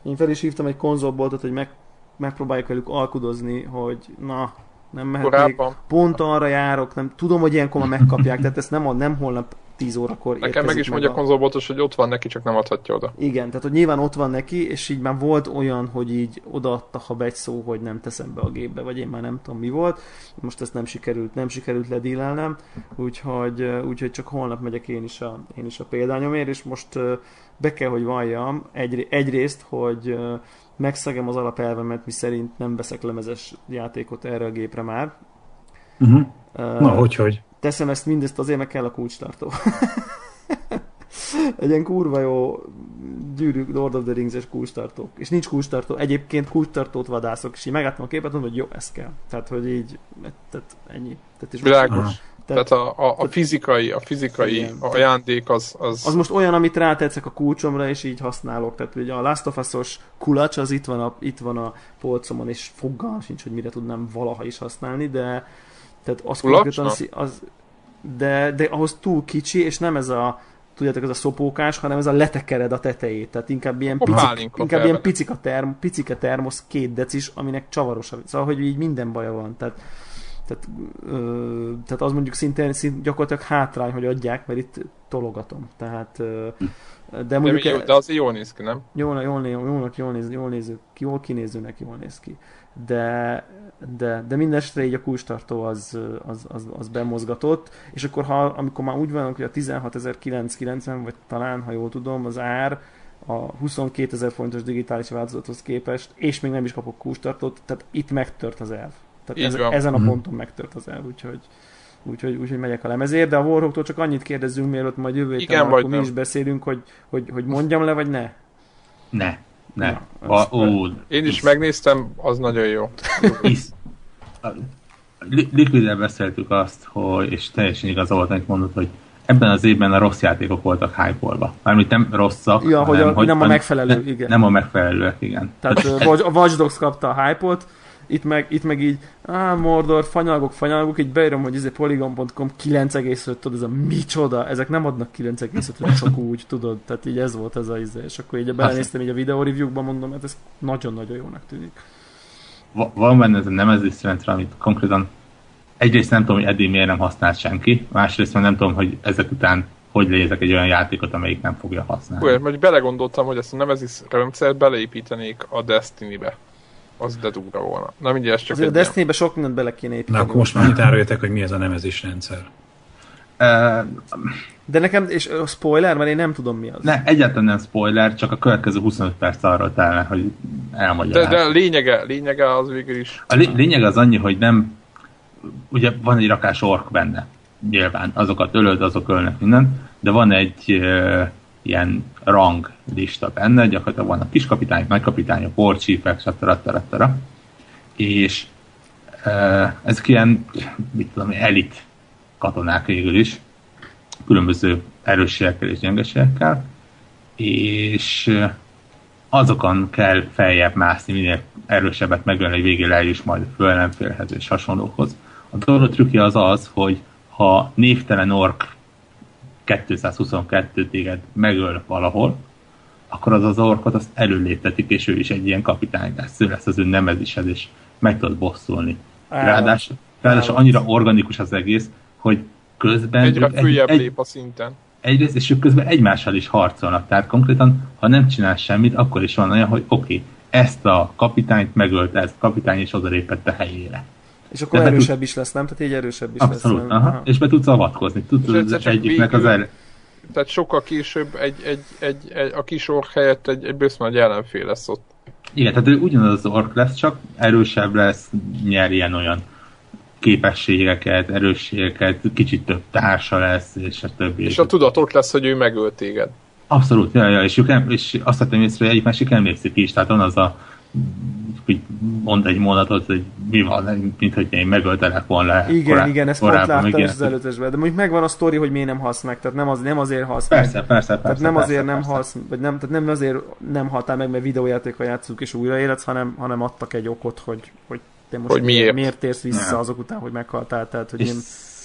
Én fel is hívtam egy konzolboltot, hogy meg, megpróbáljuk velük alkudozni, hogy na, nem mehetnék. Korábban. Pont arra járok, nem tudom, hogy ilyenkor már megkapják, tehát ezt nem, ad, nem holnap 10 órakor Nekem meg is mondja a a... konzolboltos, hogy ott van neki, csak nem adhatja oda. Igen, tehát hogy nyilván ott van neki, és így már volt olyan, hogy így odaadta, ha egy szó, hogy nem teszem be a gépbe, vagy én már nem tudom mi volt. Most ezt nem sikerült, nem sikerült ledílelnem, úgyhogy, úgyhogy csak holnap megyek én is a, én is a példányomért, és most be kell, hogy valljam egy, egyrészt, hogy megszegem az alapelvemet, mi szerint nem veszek lemezes játékot erre a gépre már, Uh-huh. Uh, Na, hogy, hogy? Teszem ezt mindezt azért, meg kell a kulcstartó. [laughs] egy ilyen kurva jó gyűrű Lord of the Rings-es kulcstartók. És nincs kulcstartó. Egyébként kulcstartót vadászok, és így megálltam a képet, mondom, hogy jó, ez kell. Tehát, hogy így, tehát ennyi. Tehát, és Világos. Tehát, a, a, a fizikai, a fizikai igen, ajándék az, az... Az most olyan, amit rátetszek a kulcsomra, és így használok. Tehát ugye a Last of Us-os kulacs, az itt van a, itt van a polcomon, és fogalmam sincs, hogy mire tudnám valaha is használni, de tehát az, az, az de, de ahhoz túl kicsi, és nem ez a tudjátok, ez a szopókás, hanem ez a letekered a tetejét. Tehát inkább ilyen, picik, inkább ilyen picika, term, picike termosz, két decis, aminek csavaros. Szóval, hogy így minden baja van. Tehát, tehát, ö, tehát az mondjuk szintén, szint, gyakorlatilag hátrány, hogy adják, mert itt tologatom. Tehát, ö, de mondjuk... De, jó, de az jól néz ki, nem? Jól, jól, jól, jól, jól, néz, jól, néz, jól kinézőnek jól néz ki. De, de, de minden esetre így a kulcstartó az, az, az, az bemozgatott, és akkor ha, amikor már úgy van, hogy a 16.990, vagy talán, ha jól tudom, az ár a 22 ezer forintos digitális változathoz képest, és még nem is kapok kulcstartót, tehát itt megtört az elv. Tehát ez, ezen a mhm. ponton megtört az elv, úgyhogy úgyhogy, úgyhogy megyek a lemezért, de a Warhawktól csak annyit kérdezzünk, mielőtt majd jövő héten, akkor mi is beszélünk, hogy, hogy, hogy mondjam le, vagy ne? Ne. Ne. Na, a, ó, Én is megnéztem, az nagyon jó. Liquiddel beszéltük azt, hogy, és teljesen igaz volt, amit mondott, hogy ebben az évben a rossz játékok voltak hype-olva. Mármint nem rosszak, ja, hanem, hogy, a, hogy nem a megfelelő, igen. Nem a megfelelőek, igen. Tehát a Watch Dogs kapta a hype-ot, itt meg, itt meg így, á, Mordor, fanyalgok, fanyalgok, így beírom, hogy ez egy polygon.com 9,5, tudod, ez a micsoda, ezek nem adnak 9,5, csak úgy, tudod, tehát így ez volt ez a izé, és akkor így belenéztem így a videó review-ban, mondom, hát ez nagyon-nagyon jónak tűnik. Van benne ez a nemezés rendszer, amit konkrétan egyrészt nem tudom, hogy eddig miért nem használt senki, másrészt nem tudom, hogy ezek után hogy lézek egy olyan játékot, amelyik nem fogja használni. Olyan, mert belegondoltam, hogy ezt a nemezis rendszert beleépítenék a Destiny-be az de durva volna. Na mindjárt ez csak Azért a Destiny-be sok mindent bele kéne építeni. Na akkor most már mit áruljatok, hogy mi ez a nevezés rendszer? De nekem, és a spoiler, mert én nem tudom mi az. Ne, egyáltalán nem spoiler, csak a következő 25 perc arról telne, hogy elmagyaráz. De, de a lényege, lényege az végül is. A lényege az annyi, hogy nem, ugye van egy rakás ork benne, nyilván, azokat ölöd, azok ölnek minden, de van egy uh, ilyen rang lista benne, gyakorlatilag van a kiskapitány, nagykapitány, a porcsífek, stb. stb. És ezek ilyen, mit tudom, elit katonák végül is, különböző erősségekkel és gyengeségekkel, és azokon kell feljebb mászni, minél erősebbet megölni, hogy végül eljuss majd a fölelemfélhez és hasonlókhoz. A dolog trükkje az az, hogy ha névtelen ork 222 téged megöl valahol, akkor az az orkot azt előléptetik, és ő is egy ilyen kapitány lesz, ő lesz az ő nemezised, és meg tudod bosszulni. Ráadásul, ráadásul annyira organikus az egész, hogy közben... Egyre följebb egy, lép a szinten. Egyrészt, és ők közben egymással is harcolnak. Tehát konkrétan, ha nem csinál semmit, akkor is van olyan, hogy oké, okay, ezt a kapitányt megölte, ezt a kapitány is odalépett a helyére. És akkor Tehát erősebb tud... is lesz, nem? Tehát így erősebb is Abszolút, lesz. Aha. aha. És be tudsz avatkozni. Tudsz az egyiknek az erő. Tehát sokkal később egy, egy, egy, egy, a kis ork helyett egy, egy bősz nagy ellenfél lesz ott. Igen, tehát ő ugyanaz az ork lesz, csak erősebb lesz, nyer ilyen-olyan képességeket, erősségeket, kicsit több társa lesz, és a többi. És a tudat ott lesz, hogy ő megölt téged. Abszolút, ja, ja, és, ők nem, és azt vettem észre, hogy egyik másik emlékszik is, tehát van az a mond egy mondatot, hogy mi van, mint hogy én megöltelek volna Igen, korá- igen, ezt pont láttam is az előzősben. De mondjuk megvan a sztori, hogy miért nem halsz meg, tehát nem, az, nem azért halsz persze, meg. Persze, persze, tehát nem persze, azért persze, nem halsz, vagy nem, tehát nem azért nem haltál meg, mert videójátékkal játszunk és újraéletsz, hanem, hanem adtak egy okot, hogy, hogy te most hogy miért, miért térsz vissza azok után, hogy meghaltál. Tehát, hogy és én...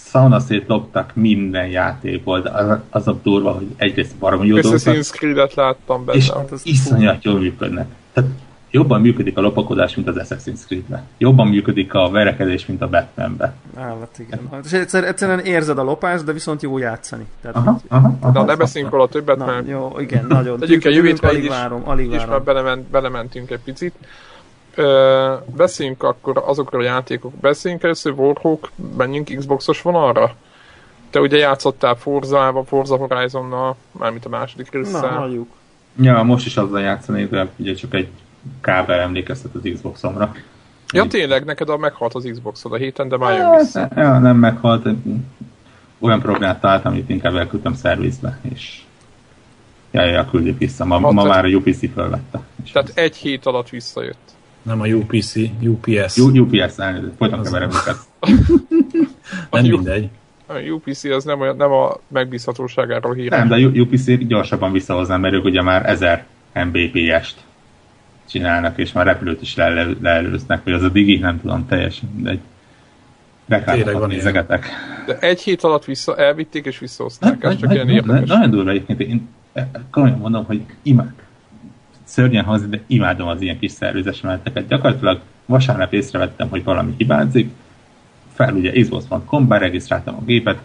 szanaszét loptak minden játékból, de az, az a durva, hogy egyrészt baromi jó dolgokat. Assassin's Creed-et láttam benne. És hát iszonyat jól működnek. Tehát jobban működik a lopakodás, mint az Assassin's Creed-be. Jobban működik a verekedés, mint a Batman-be. Állat, igen. És egyszer, egyszerűen érzed a lopást, de viszont jó játszani. Tehát aha, így... aha, aha, de ne beszéljünk róla többet, Na, mert... Jó, igen, nagyon. Tegyük el jövőt, alig várom, alig várom. És már belement, belementünk egy picit. Ö, beszéljünk akkor azokról a játékok. Beszéljünk először Warhawk, menjünk Xboxos vonalra? Te ugye játszottál Forza-val, Forza Horizon-nal, mármint a második résszel. Na, halljuk. Ja, most is azzal játszani, de ugye csak egy kábel emlékeztet az Xboxomra. Ja tényleg, neked a meghalt az Xboxod a héten, de már jön vissza. Ja, nem meghalt. Olyan problémát találtam, amit inkább elküldtem szervizbe, és ja, ja, küldjük vissza. Ma, ma már a UPC felvette. Tehát egy hét alatt visszajött. Nem a UPC, UPS. U, UPS, elnézést, folyton keverem őket. [laughs] nem mindegy. A UPC az nem, olyan, nem a megbízhatóságáról híres. Nem, de a UPC gyorsabban visszahoznám, mert ők ugye már 1000 Mbps-t csinálnak, és már repülőt is le, leelőznek, vagy az a digi, nem tudom, teljesen, de egy reklámokat nézegetek. De egy hét alatt vissza elvitték és visszahozták, ez csak ilyen érdekes. Nagyon durva egyébként, én komolyan mondom, hogy imád. Szörnyen hazi, de imádom az ilyen kis szervizes meneteket. Gyakorlatilag vasárnap észrevettem, hogy valami hibázik, fel ugye Xbox.com, beregisztráltam a gépet,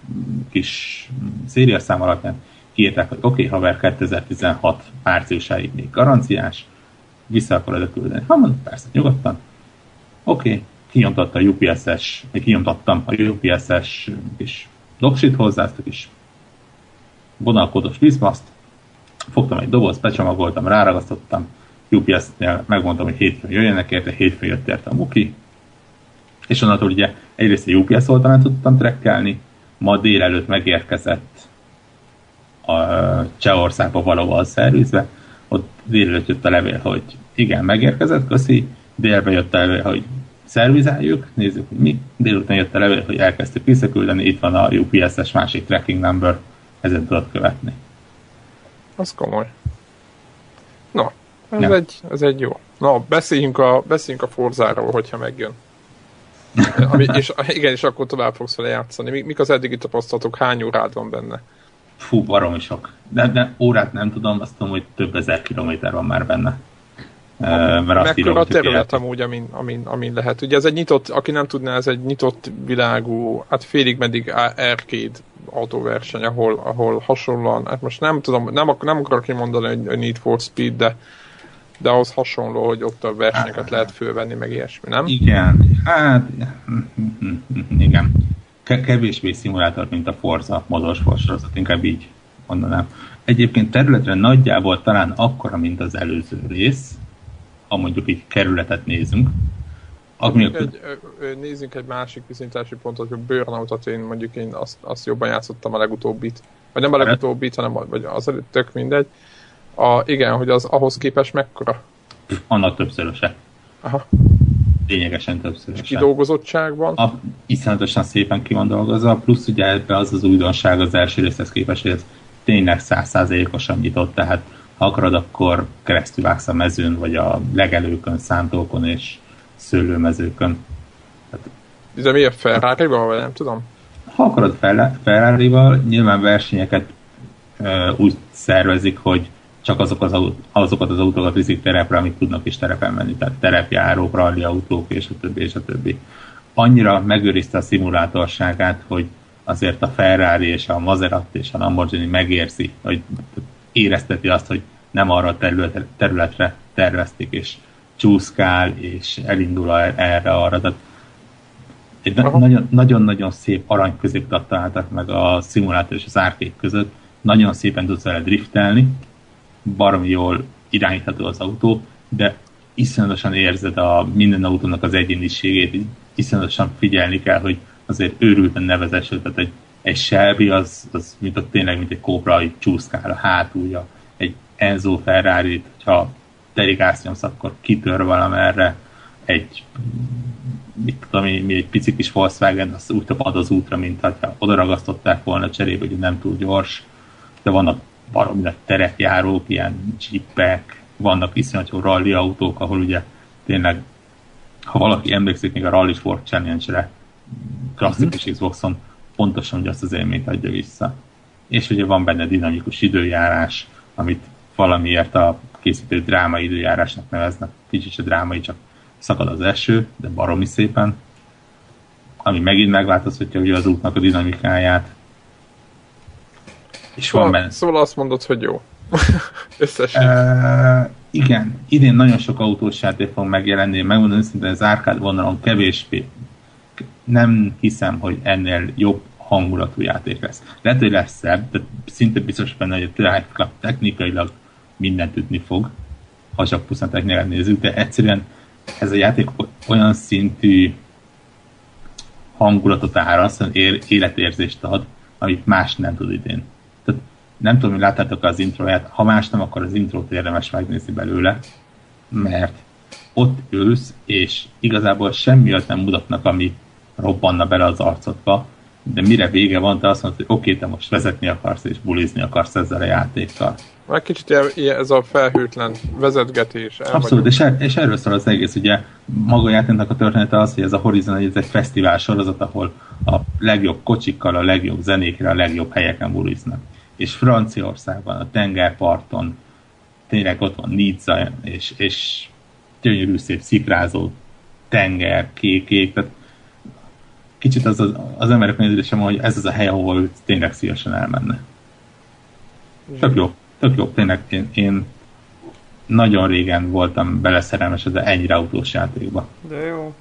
kis szériaszám alapján, kiírták, hogy oké, okay, haver 2016 márciusáig még garanciás, vissza akarod küldeni. Ha mondom, persze, nyugodtan. Oké, okay, kinyomtatta a UPS-es, kinyomtattam a UPS-es kis doksit hozzá, ezt a kis vonalkódos vízmaszt, fogtam egy doboz, becsomagoltam, ráragasztottam, UPS-nél megmondtam, hogy hétfőn jöjjenek érte, hétfőn jött érte a muki, és onnantól ugye egyrészt a UPS oldalán tudtam trekkelni, ma délelőtt megérkezett a Csehországba valóval szervizbe, ott délelőtt jött a levél, hogy igen, megérkezett, köszi, délbe jött a levél, hogy szervizáljuk, nézzük, hogy mi, délután jött a levél, hogy elkezdtük visszaküldeni, itt van a UPS-es másik tracking number, ezen tudod követni. Az komoly. Na, ez, egy, ez egy jó. Na, beszéljünk a, beszéljünk a Forzáról, hogyha megjön. [laughs] Ami, és igen, és akkor tovább fogsz vele játszani. Mik, mik az eddigi tapasztalatok? Hány órád van benne? Fú, baromi sok. De, de órát nem tudom, azt tudom, hogy több ezer kilométer van már benne. Uh, mert Mekkora a terület amúgy, amin, amin, amin lehet. Ugye ez egy nyitott, aki nem tudná, ez egy nyitott világú, hát félig meddig arcade autóverseny, ahol, ahol hasonlóan, hát most nem tudom, nem, nem akarok kimondani, hogy Need for Speed, de de ahhoz hasonló, hogy ott a versenyeket lehet fölvenni, meg ilyesmi, nem? Igen, hát igen. Kevésbé szimulátor, mint a Forza Motorsport sorozat, inkább így mondanám. Egyébként területre nagyjából talán akkora, mint az előző rész, ha mondjuk így kerületet nézünk. Nézzünk egy, nézzünk egy másik viszonyítási pontot, hogy Burnoutot én mondjuk én azt, azt jobban játszottam a legutóbbit. Vagy nem a legutóbbit, hanem vagy az előtt tök mindegy. A, igen, hogy az ahhoz képest mekkora? Annak többszöröse. Aha. Lényegesen többszöröse. És kidolgozottságban? A, iszonyatosan szépen ki van dolgozva, plusz ugye ebbe az az újdonság az első részhez képest, hogy ez tényleg százszázalékosan nyitott, tehát ha akarod, akkor keresztül vágsz a mezőn, vagy a legelőkön, szántókon és szőlőmezőkön. Tehát, De miért Ferrari-val, vagy nem tudom? Ha akarod Ferrari-val, nyilván versenyeket uh, úgy szervezik, hogy csak azok az, azokat az autókat viszik terepre, amit tudnak is terepen menni, tehát terepjárók, rally autók, és a többi, és a többi. Annyira megőrizte a szimulátorságát, hogy azért a Ferrari és a Maserati és a Lamborghini megérzi, hogy érezteti azt, hogy nem arra a területre, területre tervezték, és csúszkál, és elindul erre-arra. Tehát egy nagyon-nagyon szép arany középutat találtak meg a szimulátor és az árkék között. Nagyon szépen tudsz vele driftelni, baromi jól irányítható az autó, de iszonyatosan érzed a minden autónak az egyéniségét, iszonyatosan figyelni kell, hogy azért őrülten nevezeső, tehát egy, egy Shelby az, az mint a, tényleg, mint egy Cobra, hogy csúszkál a hátulja, egy Enzo ferrari ha terigász nyomsz, akkor kitör valamerre, egy mit tudom mi, egy pici kis Volkswagen, az úgy tapad az útra, mint ha oda ragasztották volna cserébe, hogy nem túl gyors, de vannak baromi nagy terepjárók, ilyen jeepek, vannak iszonyat rally autók, ahol ugye tényleg, ha valaki emlékszik még a Rally Sport Challenge-re, klasszikus uh-huh. Xboxon, pontosan hogy azt az élményt adja vissza. És ugye van benne dinamikus időjárás, amit valamiért a készítő drámai időjárásnak neveznek. Kicsit a drámai, csak szakad az eső, de baromi szépen. Ami megint megváltoztatja ugye az útnak a dinamikáját. És szóval, van benne. Szóval azt mondod, hogy jó. [laughs] Összesen. Uh, igen, idén nagyon sok autós játék fog megjelenni, megmondom őszintén, az árkád vonalon kevésbé nem hiszem, hogy ennél jobb hangulatú játék lesz. Lehet, hogy lesz szebb, de szinte biztos benne, hogy a Drive technikailag mindent ütni fog, ha csak pusztán technikát nézzük, de egyszerűen ez a játék olyan szintű hangulatot árasz, életérzést ad, amit más nem tud idén. Nem tudom, hogy láttátok az introját, ha más nem, akkor az intrót érdemes megnézni belőle, mert ott ülsz, és igazából semmi nem mutatnak, ami robbanna bele az arcodba, de mire vége van, te azt mondod, hogy oké, te most vezetni akarsz és bulizni akarsz ezzel a játékkal. Már kicsit ilyen, ez a felhőtlen vezetgetés. Abszolút, és, er, és erről szól az egész, ugye maga a játéknak a története az, hogy ez a Horizon ez egy fesztivál sorozat, ahol a legjobb kocsikkal, a legjobb zenékre, a legjobb helyeken buliznak. És Franciaországban, a tengerparton, tényleg ott van Nizza, és, és gyönyörű szép szikrázó tenger, kék, tehát kicsit az, az, az emberek nézésem, hogy ez az a hely, ahol ő tényleg szívesen elmenne. Tök jó, tök jó, tényleg én, én nagyon régen voltam beleszerelmes ez ennyire autós játékba. De jó.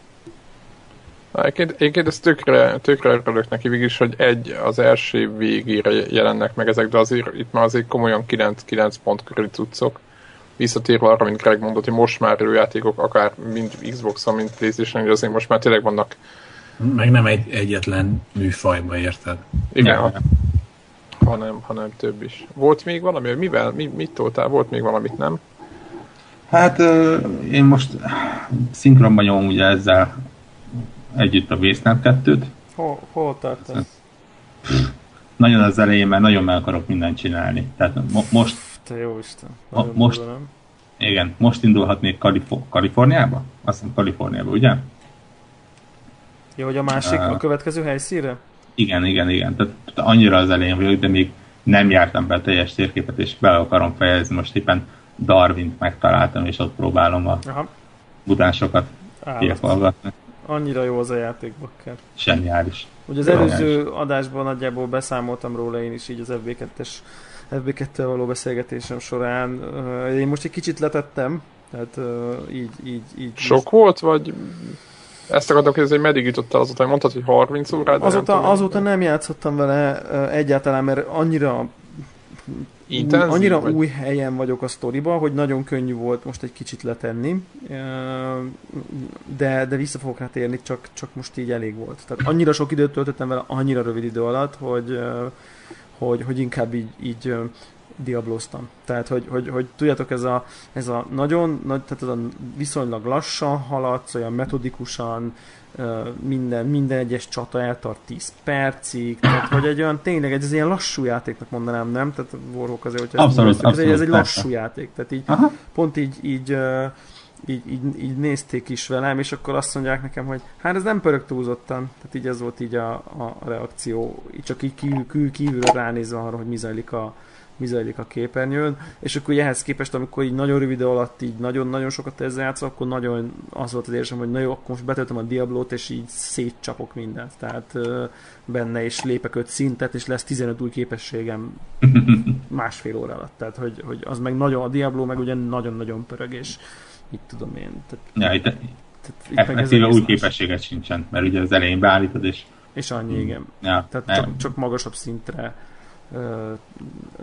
Egyébként, egyébként ez tökre, tökre örülök neki végig is, hogy egy az első végére jelennek meg ezek, de azért itt már azért komolyan 9-9 pont körüli cuccok. Visszatérve arra, mint Greg mondott, hogy most már játékok, akár mind Xbox-on, mind Playstation, hogy azért most már tényleg vannak meg nem egy egyetlen műfajba érted. Igen, ja. hanem, hanem több is. Volt még valami, mivel, mi, mit toltál? Volt még valamit, nem? Hát én most szinkronban nyomom ugye ezzel együtt a Wasteland 2-t. Hol, hol tartasz? Nagyon az elején, mert nagyon meg akarok mindent csinálni. Tehát mo- most... Te jó Isten. Mo- most, igen, most indulhatnék Kalif- Kaliforniába? Azt hiszem Kaliforniába, ugye? Ja, hogy a másik, uh, a következő helyszínre? Igen, igen, igen. Tehát, annyira az elején vagyok, de még nem jártam be a teljes térképet, és be akarom fejezni. Most éppen Darwint megtaláltam, és ott próbálom a Aha. butásokat kihallgatni. Annyira jó az a játék, Bakker. Zseniális. Ugye az előző adásban nagyjából beszámoltam róla én is így az FB2-es FB2-tel való beszélgetésem során. Én most egy kicsit letettem, tehát így, így, így. Sok most... volt, vagy ezt akartam kérdezni, hogy meddig jutottál azóta, hogy mondtad, hogy 30 órát? Azóta, nem azóta nem játszottam vele egyáltalán, mert annyira Intenzív, annyira vagy? új helyen vagyok a sztoriba, hogy nagyon könnyű volt most egy kicsit letenni, de, de vissza fogok rá térni, csak, csak most így elég volt. Tehát annyira sok időt töltöttem vele, annyira rövid idő alatt, hogy, hogy, hogy inkább így, így diabloztam. Tehát, hogy, hogy, hogy tudjátok, ez a, ez a nagyon, nagy, tehát ez a viszonylag lassan haladsz, olyan metodikusan, minden, minden egyes csata eltart 10 percig, tehát hogy egy olyan tényleg egy, ez ilyen lassú játéknak mondanám, nem? Tehát Warhawk azért, hogyha abszolút, ez, abszolút, ez, egy, ez egy lassú játék, tehát így Aha. pont így, így így, így, így nézték is velem, és akkor azt mondják nekem, hogy hát ez nem pörög túlzottan. Tehát így ez volt így a, a reakció, így csak így kívül, kívül, kívülről ránézve arra, hogy mi zajlik a, mi zajlik a képernyőn, és akkor ugye ehhez képest, amikor így nagyon rövid alatt így nagyon-nagyon sokat ezzel játszol, akkor nagyon az volt az érzem, hogy na jó, akkor most betöltöm a Diablót, és így szétcsapok mindent. Tehát benne is lépek öt szintet, és lesz 15 új képességem [laughs] másfél óra alatt. Tehát, hogy, hogy az meg nagyon, a Diablo meg ugye nagyon-nagyon pörög, és így tudom én. Tehát, ja, itt, tehát, itt meg új képességet sincsen, mert ugye az elején beállítod, és és annyi, igen. Ja, Tehát csak, csak magasabb szintre ö,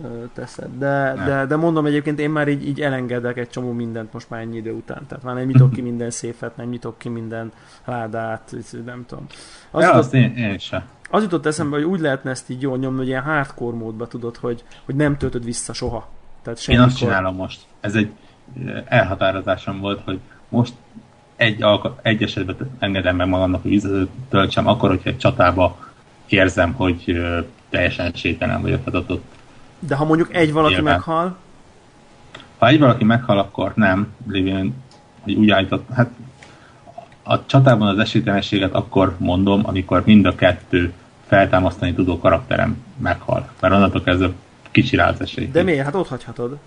ö, teszed. De, de, de mondom egyébként én már így, így elengedek egy csomó mindent most már ennyi idő után. Tehát már nem nyitok ki [laughs] minden széfet, nem nyitok ki minden ládát, nem tudom. Az ja, jutott, azt én, én sem. Az jutott eszembe, hogy úgy lehetne ezt így jól nyomni, hogy ilyen hardcore módba tudod, hogy, hogy nem töltöd vissza soha. Tehát semmikor... Én azt csinálom most. Ez egy elhatározásom volt, hogy most egy, alka- egy esetben engedem meg magamnak, hogy töltsem, akkor, hogyha egy csatába érzem, hogy teljesen sételen vagyok, tehát ott, De ha mondjuk egy valaki nyilván. meghal? Ha egy valaki meghal, akkor nem, lévén, hogy úgy állított, hát a csatában az esélytelenséget akkor mondom, amikor mind a kettő feltámasztani tudó karakterem meghal. Mert onnantól kezdve kicsi rá az esély. De miért? Hát ott hagyhatod.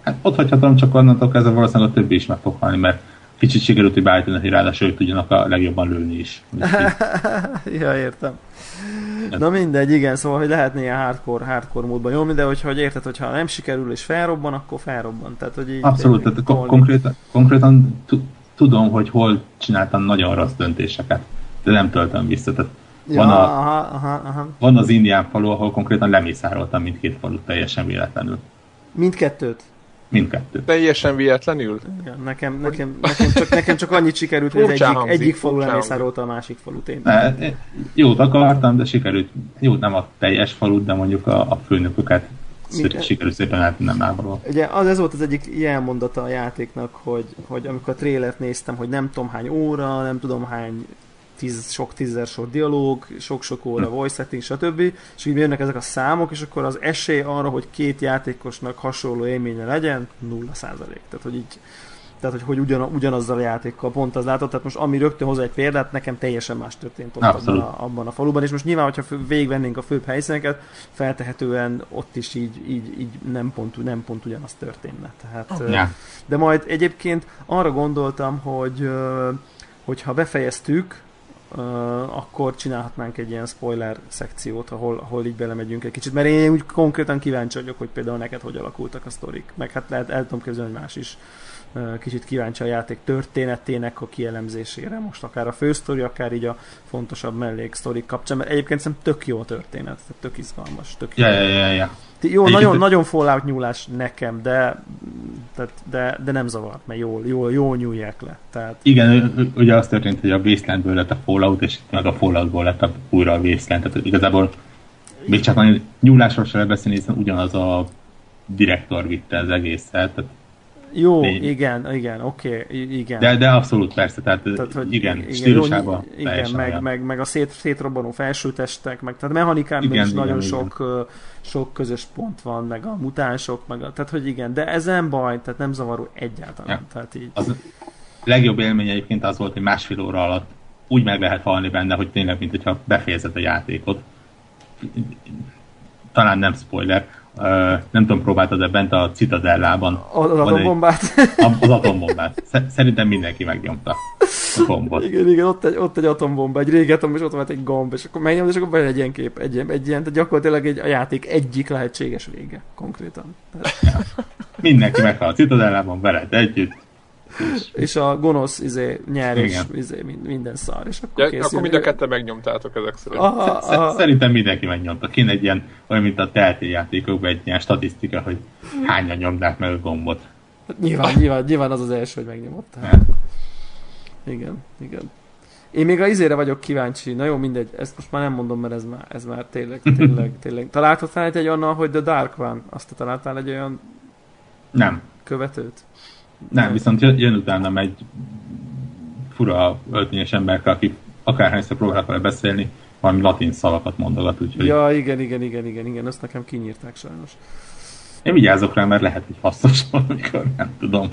Hát ott hagyhatom, csak onnantól kezdve valószínűleg a többi is meg fog halni, mert kicsit sikerült, hogy beállítani, hogy ráadásul ők tudjanak a legjobban lőni is. [laughs] ja, értem. Na mindegy, igen, szóval, hogy lehetne ilyen hardcore, hardcore módban nyomni, de hogyha hogy érted, hogyha nem sikerül és felrobban, akkor felrobban. Tehát, hogy így Abszolút, tehát kon- konkrétan, konkrétan tudom, hogy hol csináltam nagyon rossz döntéseket, de nem töltöm vissza. Tehát ja, van, a, aha, aha, aha. van az indián falu, ahol konkrétan lemészároltam mindkét falut teljesen véletlenül. Mindkettőt? Mindkettő. Teljesen vietlenül? Igen, nekem, nekem, nekem, csak, nekem csak annyit sikerült, hogy egyik, hangzik, egyik falu lemészárolta a másik falut. Én. E, jót akartam, de sikerült, jó, nem a teljes falut, de mondjuk a, a főnököket sikerült szépen eltűnnem lábalól. Ugye az, ez volt az egyik ilyen mondata a játéknak, hogy, hogy amikor a trélert néztem, hogy nem tudom hány óra, nem tudom hány tíz, sok tízzer sor dialóg, sok-sok óra hm. voice setting, stb. És így jönnek ezek a számok, és akkor az esély arra, hogy két játékosnak hasonló élménye legyen, nulla százalék. Tehát, hogy így tehát hogy, hogy ugyan, ugyanazzal a játékkal pont az látott, tehát most ami rögtön hozzá egy példát, nekem teljesen más történt ott abban a, abban a faluban, és most nyilván, hogyha végigvennénk a főbb helyszíneket, feltehetően ott is így, így, így nem, pont, nem pont ugyanaz történne. Tehát, ja. De majd egyébként arra gondoltam, hogy hogyha befejeztük, akkor csinálhatnánk egy ilyen spoiler szekciót, ahol, ahol így belemegyünk egy kicsit, mert én úgy konkrétan kíváncsi vagyok, hogy például neked hogy alakultak a sztorik, meg hát lehet, el tudom képzelni, hogy más is kicsit kíváncsi a játék történetének a kielemzésére, most akár a fősztori, akár így a fontosabb melléksztorik kapcsán, mert egyébként szerintem tök jó a történet, tehát tök izgalmas, tök jó. Ja, ja, ja. Jó, Egyébként nagyon, nagyon Fallout nyúlás nekem, de, de, de, de nem zavart, mert jól, jól, jól nyúlják le. Tehát... Igen, ugye az történt, hogy a Wastelandből lett a Fallout, és meg a Falloutból lett a, újra a Wasteland, tehát igazából még csak a nyúlásról sem beszélni, hiszen ugyanaz a direktor vitte az egészet, tehát jó, Lény. igen, igen, oké, okay, igen. De, de abszolút persze, tehát, tehát hogy igen, igen stílusában Igen, meg, meg, meg, a szét, szétrobbanó felsőtestek, meg tehát mechanikában is igen, nagyon igen, sok, igen. sok közös pont van, meg a mutánsok, meg a, tehát hogy igen, de ezen baj, tehát nem zavaró egyáltalán. Ja. Tehát így. Az legjobb élmény egyébként az volt, hogy másfél óra alatt úgy meg lehet halni benne, hogy tényleg, mint hogyha befejezed a játékot. Talán nem spoiler, nem tudom, próbáltad-e bent a Citadellában. Az atombombát? Egy, az atombombát. Szerintem mindenki megnyomta a gombot. Igen, igen, ott egy, ott egy atombomba, egy régetom, és ott volt egy gomb, és akkor megnyomod, és akkor bejön egy ilyen kép, egy, egy ilyen, tehát gyakorlatilag egy, a játék egyik lehetséges vége, konkrétan. Tehát... Ja. Mindenki meghal a Citadellában veled együtt, és a gonosz izé, nyer, és izé, minden szar. És akkor, ja, akkor mind a ketten megnyomtátok ezek szerint. Aha, aha. Szerintem mindenki megnyomta. Kén egy ilyen, olyan, mint a telti játékokban egy ilyen statisztika, hogy hányan nyomták meg a gombot. Hát nyilván, nyilván, nyilván az az első, hogy megnyomott. Ja. Igen, igen. Én még a izére vagyok kíváncsi. Na jó, mindegy, ezt most már nem mondom, mert ez már, ez már tényleg, tényleg, [laughs] tényleg. Találtál egy olyan, hogy The Dark One? Azt te találtál egy olyan nem. követőt? Nem, viszont jön utána egy fura öltönyös ember, aki akárhányszor próbál vele beszélni, valami latin szavakat mondogat, úgyhogy... Ja, igen, igen, igen, igen, igen, ezt nekem kinyírták sajnos. Én vigyázok rá, mert lehet, hogy hasznos [laughs] valamikor, nem tudom.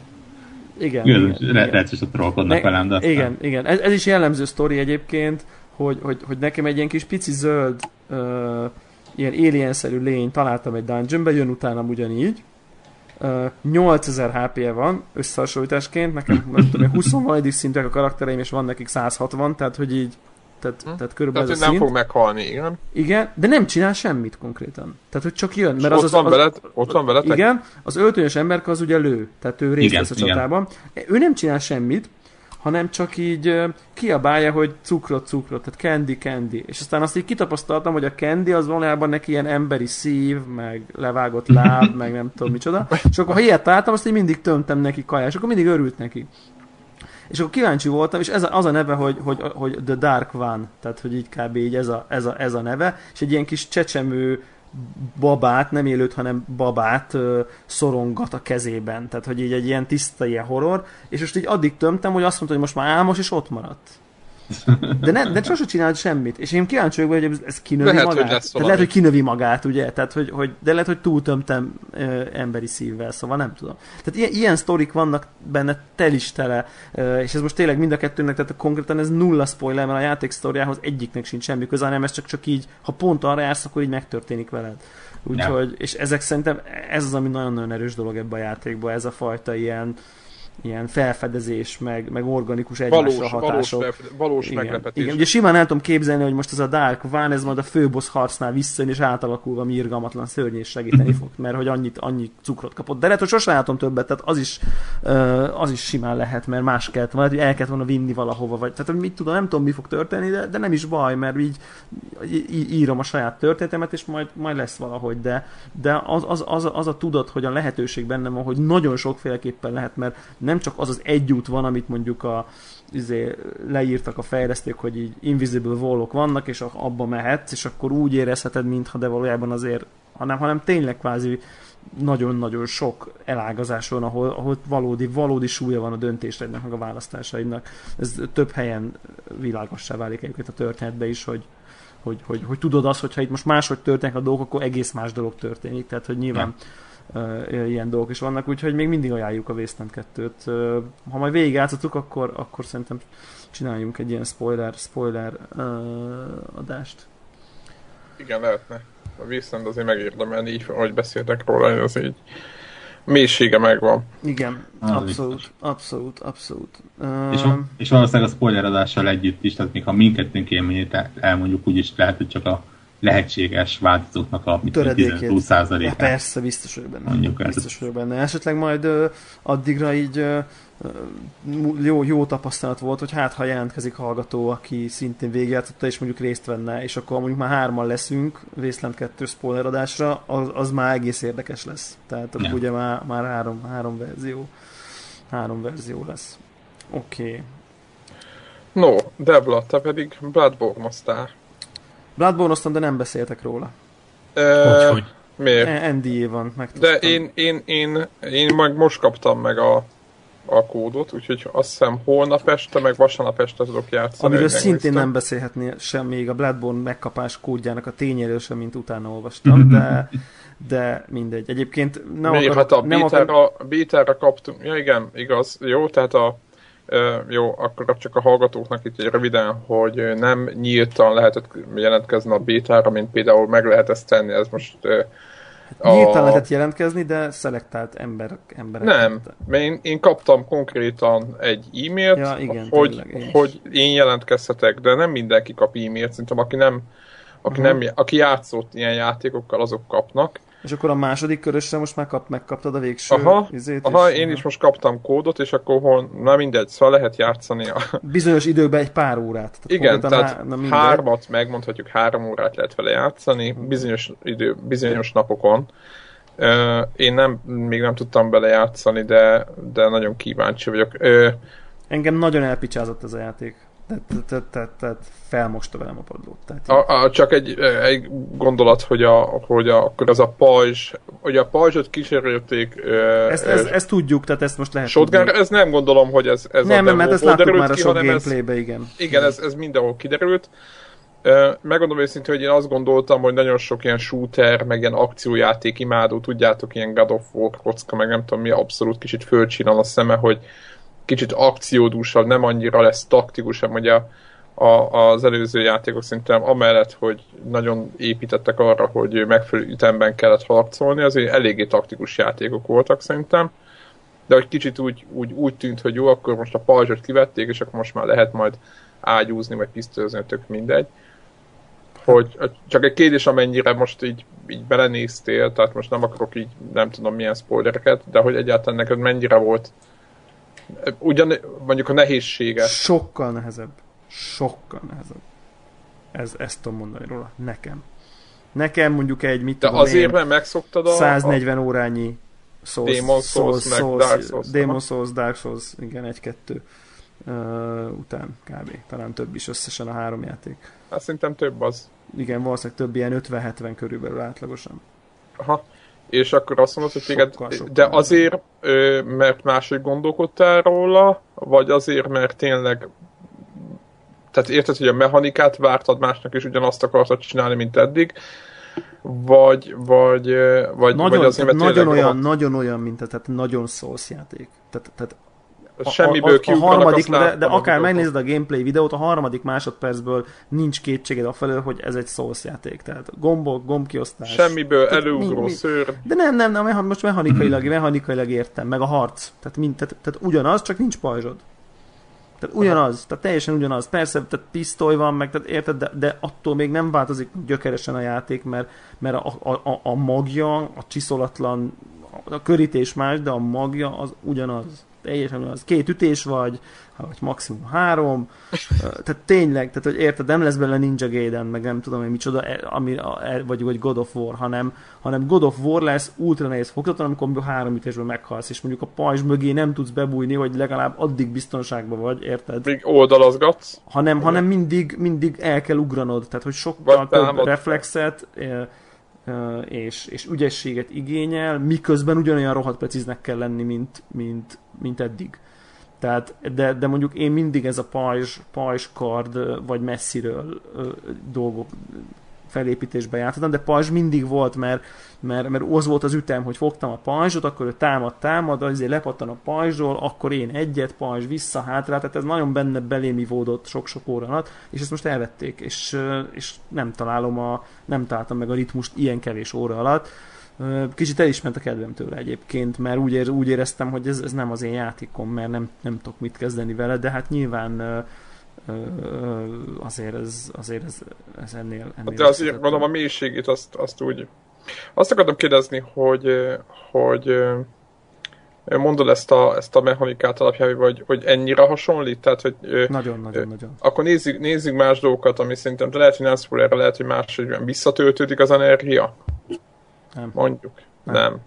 Igen. Lehet, hogy trollkodnak velem, de... Igen, igen. Ez, ez, is jellemző sztori egyébként, hogy, hogy, hogy nekem egy ilyen kis pici zöld uh, ilyen alien lény találtam egy dungeonbe, jön utána ugyanígy, 8000 HP-je van összehasonlításként, nekem nem tudom, 20 valadik szintek a karaktereim, és van nekik 160, tehát hogy így tehát, hm. tehát körülbelül tehát, ez a nem szint. fog meghalni, igen. Igen, de nem csinál semmit konkrétan. Tehát, hogy csak jön. Mert az, ott, az, van az, veled, ott van veletek? Igen, az öltönyös emberke az ugye lő, tehát ő részt vesz a csatában. Ő nem csinál semmit, hanem csak így kiabálja, hogy cukrot, cukrot, tehát candy, candy. És aztán azt így kitapasztaltam, hogy a candy az valójában neki ilyen emberi szív, meg levágott láb, meg nem tudom micsoda. És akkor ha ilyet találtam, azt így mindig tömtem neki kaját, és akkor mindig örült neki. És akkor kíváncsi voltam, és ez a, az a neve, hogy, hogy, hogy The Dark One, tehát hogy így kb. így ez a, ez a, ez a neve, és egy ilyen kis csecsemő babát, nem élőt, hanem babát ö, szorongat a kezében. Tehát, hogy így egy ilyen tiszta ilyen horror, és most így addig tömtem, hogy azt mondta, hogy most már álmos, és ott maradt. De, nem, de sosem csinált semmit. És én kíváncsi vagyok, hogy ez kinövi lehet, magát. Hogy lesz lehet, hogy kinövi magát, ugye? Tehát, hogy, hogy, de lehet, hogy túltömtem ö, emberi szívvel, szóval nem tudom. Tehát ilyen, ilyen sztorik vannak benne tel is tele, ö, és ez most tényleg mind a kettőnek, tehát konkrétan ez nulla spoiler, mert a játék sztoriához egyiknek sincs semmi köze, hanem ez csak, csak így, ha pont arra jársz, akkor így megtörténik veled. Úgyhogy, és ezek szerintem ez az, ami nagyon-nagyon erős dolog ebben a játékban, ez a fajta ilyen, ilyen felfedezés, meg, meg organikus egymásra Valós, valós, hatások. felfed- valós igen, meglepetés. igen, ugye simán el tudom képzelni, hogy most ez a Dark Van, ez majd a főbossz harcnál visszajön, és átalakulva mi irgalmatlan szörny és segíteni fog, mert hogy annyit, annyi cukrot kapott. De lehet, hogy sosem látom többet, tehát az is, az is simán lehet, mert más kellett volna, hogy el kellett volna vinni valahova, vagy tehát mit tudom, nem tudom, mi fog történni, de, de nem is baj, mert így í- írom a saját történetemet, és majd, majd lesz valahogy, de, de az, az, az, az, a tudat, hogy a lehetőség bennem van, hogy nagyon sokféleképpen lehet, mert nem csak az az egy út van, amit mondjuk a, izé, leírtak a fejlesztők, hogy így invisible wallok vannak, és abba mehetsz, és akkor úgy érezheted, mintha de valójában azért, hanem, hanem tényleg kvázi nagyon-nagyon sok elágazás van, ahol, ahol valódi, valódi súlya van a döntésrednek, meg a választásaidnak. Ez több helyen világossá válik egyébként a történetbe is, hogy, hogy, hogy, hogy tudod azt, hogyha itt most máshogy történnek a dolgok, akkor egész más dolog történik, tehát hogy nyilván uh, ilyen dolgok is vannak, úgyhogy még mindig ajánljuk a Wasteland 2-t. Uh, ha majd végigjátszottuk, akkor, akkor szerintem csináljunk egy ilyen spoiler, spoiler adást. Igen, lehetne. A Wasteland azért megérdemelni, így, ahogy beszéltek róla, az így mélysége megvan. Igen, abszolút, abszolút, abszolút. És, Uh, és valószínűleg a spoileradással együtt is, tehát még ha mindkettőnk élményét el- elmondjuk, úgyis lehet, hogy csak a lehetséges változóknak a mit tudom, töredékét. 10 Ja, százalékát. persze, biztos vagyok benne. Mondjuk biztos vagyok benne. Esetleg majd ö, addigra így ö, jó, jó tapasztalat volt, hogy hát ha jelentkezik hallgató, aki szintén végigjátszotta, és mondjuk részt venne, és akkor mondjuk már hárman leszünk Wasteland 2 spoiler adásra, az, az már egész érdekes lesz. Tehát akkor Ja. ugye már, már három, három verzió három verzió lesz. Oké. Okay. No, Debla, te pedig Bloodborne-oztál. Bloodborne de nem beszéltek róla. E, Hogy, hogy? Miért? NDA van, meg De én, én, én, én meg most kaptam meg a, a kódot, úgyhogy azt hiszem holnap este, meg vasárnap este tudok játszani. Amiről szintén nem beszélhetné sem még a Bloodborne megkapás kódjának a tényéről sem, mint utána olvastam, de, de mindegy. Egyébként nem Miért? akarok, Hát a nem akarok, bétára, bétára kaptunk, ja igen, igaz, jó, tehát a ö, jó, akkor csak a hallgatóknak itt egy röviden, hogy nem nyíltan lehetett jelentkezni a bétára, mint például meg lehet ezt tenni, ez most a... nyíltan lehetett jelentkezni, de szelektált ember, emberek. Nem, mert én, én kaptam konkrétan egy e-mailt, Ja, igen, hogy, tényleg, hogy én jelentkezhetek, de nem mindenki kap e-mailt, szerintem aki nem aki, Mhm. nem, aki játszott ilyen játékokkal, azok kapnak. És akkor a második körösre most már kap, megkaptad a végső Aha, izét, Aha, és- én is most kaptam kódot, és akkor hol, na mindegy, szóval lehet játszani. A, Bizonyos időben egy pár órát. Tehát igen, tehát há- na hármat, megmondhatjuk, három órát lehet vele játszani, bizonyos idő, bizonyos napokon. Ö, Én nem, még nem tudtam bele játszani, de, de nagyon kíváncsi vagyok. Ö, Engem nagyon elpicsázott ez a játék. Tehát, tehát, tehát, felmosta velem a padlót. Tehát A, a, csak egy, egy gondolat, hogy, a, hogy a, akkor az a pajzs, hogy a pajzsot kísérülték ö, ezt, ö, ezt, ezt, tudjuk, tehát ezt most lehet shotgunra, tudni. ez nem gondolom, hogy ez, ez Nem, a nem, mert ezt láttuk már a sok gameplaybe, igen. igen, ez, ez mindenhol kiderült. Megmondom őszintén, hogy én azt gondoltam, hogy nagyon sok ilyen shooter, meg ilyen akciójáték imádó, tudjátok, ilyen God of War kocka, meg nem tudom mi, abszolút kicsit fölcsinál a szeme, hogy kicsit akciódúsabb, nem annyira lesz taktikusabb, ugye a, az előző játékok szerintem amellett, hogy nagyon építettek arra, hogy megfelelő ütemben kellett harcolni, azért eléggé taktikus játékok voltak szerintem, de hogy kicsit úgy, úgy, úgy tűnt, hogy jó, akkor most a pajzsot kivették, és akkor most már lehet majd ágyúzni, vagy pisztolyozni, tök mindegy. Hogy csak egy kérdés, amennyire most így, így belenéztél, tehát most nem akarok így nem tudom milyen spoilereket, de hogy egyáltalán neked mennyire volt ugyan mondjuk a nehézsége. Sokkal nehezebb. Sokkal nehezebb. Ez, ezt tudom mondani róla. Nekem. Nekem mondjuk egy, mit De tudom azért, én, mert megszoktad a... 140 órányi Souls, Demon Souls, meg Dark Souls, Demon. Souls, Dark Souls, igen, egy-kettő uh, után kb. Talán több is összesen a három játék. Hát szerintem több az. Igen, valószínűleg több ilyen 50-70 körülbelül átlagosan. Aha. És akkor azt mondod, hogy téged, Sokkal, sokkal. de azért, mert máshogy gondolkodtál róla, vagy azért, mert tényleg tehát érted, hogy a mechanikát vártad másnak, és ugyanazt akartad csinálni, mint eddig, vagy, vagy, vagy, Nagyon, vagy azért, mert nagyon olyan, rohadt- nagyon olyan, mint a, tehát nagyon Souls játék. Tehát, tehát a, Semmiből a, a kiugranak, harmadik, de, de a akár megnézed a gameplay videót, a harmadik másodpercből nincs kétséged afelől, hogy ez egy Souls játék. Tehát gombok, gombkiosztás. Semmiből előugró szőr. De nem, nem, nem, most mechanikailag, mechanikailag értem, meg a harc. Tehát, mind, tehát, tehát ugyanaz, csak nincs pajzsod. Tehát ugyanaz, tehát teljesen ugyanaz. Persze, tehát pisztoly van, meg tehát érted, de, de attól még nem változik gyökeresen a játék, mert, mert a, a, a, a magja, a csiszolatlan, a körítés más, de a magja az ugyanaz. Teljesen ugyanaz. Két ütés vagy, vagy maximum három. Tehát tényleg, tehát hogy érted, nem lesz belőle Ninja Gaiden, meg nem tudom én micsoda, e- ami, e- vagy, vagy God of War, hanem, hanem God of War lesz ultra nehéz foghatatlan, amikor három ütésből meghalsz, és mondjuk a pajzs mögé nem tudsz bebújni, hogy legalább addig biztonságban vagy, érted? Még oldalazgatsz. hanem, hanem mindig, mindig el kell ugranod, tehát hogy sokkal Vagy több támad. reflexet és, és ügyességet igényel, miközben ugyanolyan rohadt precíznek kell lenni, mint, mint, mint eddig. Tehát, de, de mondjuk én mindig ez a pajzs, pajzskard, ö, vagy messziről dolgok felépítésbe játszottam, de pajzs mindig volt, mert, mert, mert az volt az ütem, hogy fogtam a pajzsot, akkor ő támad, támad, azért lepattan a pajzsról, akkor én egyet, pajzs vissza, hátra, tehát ez nagyon benne belém ivódott sok-sok óra alatt, és ezt most elvették, és, és nem találom a, nem találtam meg a ritmust ilyen kevés óra alatt. Kicsit el is ment a kedvem tőle egyébként, mert úgy, ér, úgy éreztem, hogy ez, ez nem az én játékom, mert nem, nem tudok mit kezdeni vele, de hát nyilván ö, azért ez, azért ez, ez ennél, ennél De azért mondom a mélységét azt, azt úgy... Azt akartam kérdezni, hogy, hogy mondod ezt a, ezt a mechanikát alapján, vagy hogy ennyire hasonlít? Tehát, hogy Nagyon, nagyon, nagyon. akkor nézzük, nézzük más dolgokat, ami szerintem lehet, hogy nem spoiler, lehet, hogy más, hogy olyan visszatöltődik az energia. Nem. Mondjuk. Nem. Nem. nem.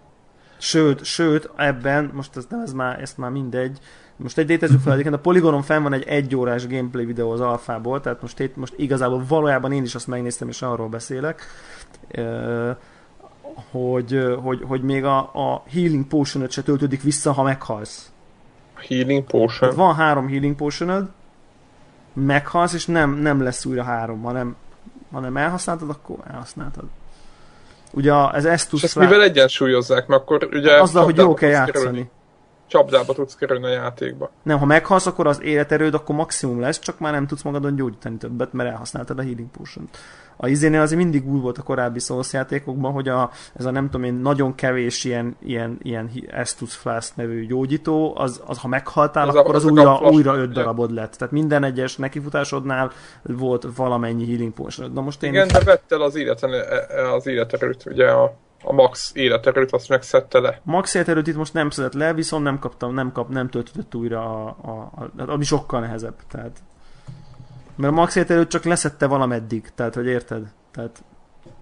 Sőt, sőt, ebben, most ez, nem, ez már, ezt már mindegy, most egy létezzük fel, egyébként a Polygonon fenn van egy egyórás gameplay videó az alfából, tehát most, itt, most igazából valójában én is azt megnéztem, és arról beszélek, hogy, hogy, hogy még a, a healing potion se töltődik vissza, ha meghalsz. Healing potion. van három healing potion meghalsz, és nem, nem lesz újra három, hanem, hanem elhasználtad, akkor elhasználtad. Ugye ez ezt És ezt mivel egyensúlyozzák, mert akkor ugye azzal, hogy jó kell játszani. Kerülni, csapdába tudsz kerülni a játékba. Nem, ha meghalsz, akkor az életerőd akkor maximum lesz, csak már nem tudsz magadon gyógyítani többet, mert elhasználtad a healing potion A izénél azért mindig úgy volt a korábbi Souls játékokban, hogy a, ez a nem tudom én, nagyon kevés ilyen, ilyen, ilyen Estus Flask nevű gyógyító, az, az ha meghaltál, Ez a- akkor az ezek a újra, újra öt darabod lett. Tehát minden egyes nekifutásodnál volt valamennyi healing potion Na most én Igen, de vett el az, életen, az életerőt, ugye a, a max életerőt, azt megszedte le. Max életerőt itt most nem szedett le, viszont nem kaptam, nem kap, nem töltött újra a, a, a, a ami sokkal nehezebb. Tehát, mert a max életerőt csak leszette valameddig, tehát, hogy érted? Tehát,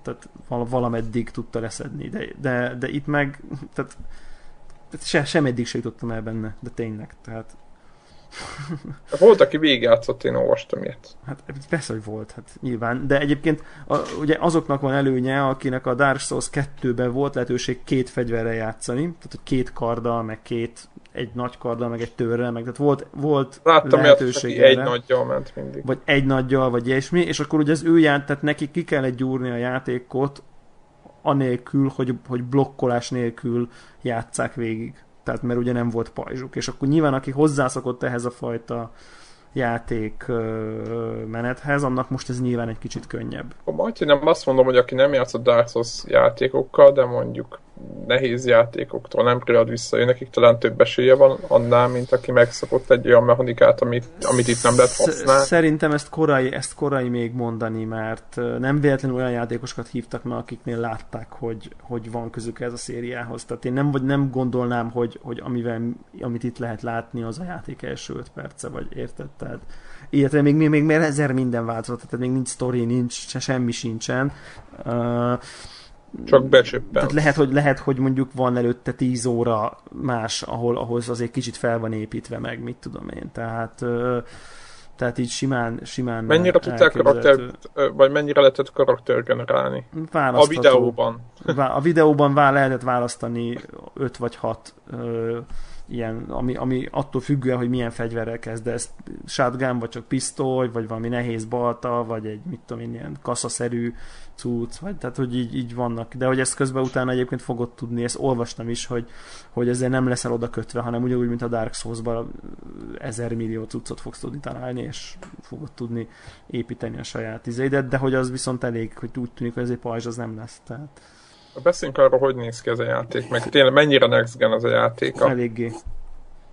tehát val- valameddig tudta leszedni, de, de, de itt meg, tehát, tehát se, sem eddig se jutottam el benne, de tényleg, tehát Volt, aki végigjátszott, én olvastam ilyet. Hát persze, hogy volt, hát nyilván. De egyébként a, ugye azoknak van előnye, akinek a Dark Souls 2-ben volt lehetőség két fegyverrel játszani, tehát hogy két karddal, meg két, egy nagy karddal, meg egy törrel, meg tehát volt, volt Láttam ilyet, lehetőség egy erre. nagyjal ment mindig. vagy egy nagyjal, vagy ilyesmi, és akkor ugye az ő ját, tehát neki ki kellett gyúrni a játékot anélkül, hogy, hogy blokkolás nélkül játszák végig. Tehát mert ugye nem volt pajzsuk. És akkor nyilván aki hozzászokott ehhez a fajta játék menethez, annak most ez nyilván egy kicsit könnyebb. A Martin nem azt mondom, hogy aki nem játszott Dark Souls játékokkal, de mondjuk nehéz játékoktól nem ad vissza, ő nekik talán több esélye van annál, mint aki megszokott egy olyan mechanikát, amit, amit itt nem lehet használni. Szerintem ezt korai, ezt korai még mondani, mert nem véletlenül olyan játékosokat hívtak meg, akiknél látták, hogy, hogy van közük ez a szériához. Tehát én nem, vagy nem gondolnám, hogy, hogy amivel, amit itt lehet látni, az a játék első öt perce, vagy érted? Tehát, illetve még, még, még, még ezer minden változott, tehát még nincs sztori, nincs, se, semmi sincsen. Uh, Csak becsöppen. tehát lehet, hogy, lehet, hogy mondjuk van előtte 10 óra más, ahol ahhoz azért kicsit fel van építve meg, mit tudom én. Tehát, tehát így simán, simán Mennyire tudták karakter, vagy mennyire lehetett karakter generálni? A videóban. A videóban vá lehetett választani 5 vagy 6 ilyen, ami, ami attól függően, hogy milyen fegyverrel kezdesz, shotgun, vagy csak pisztoly, vagy valami nehéz balta, vagy egy, mit tudom én, ilyen kaszaszerű cucc, vagy tehát, hogy így, így vannak. De hogy ezt közben utána egyébként fogod tudni, ezt olvastam is, hogy, hogy ezzel nem leszel oda kötve, hanem ugyanúgy, mint a Dark Souls-ban ezer millió cuccot fogsz tudni találni, és fogod tudni építeni a saját izédet, de hogy az viszont elég, hogy úgy tűnik, hogy ez egy pajzs, az nem lesz. Tehát... Beszéljünk arról, hogy néz ki ez a játék, meg tényleg mennyire next gen az a játék. Eléggé.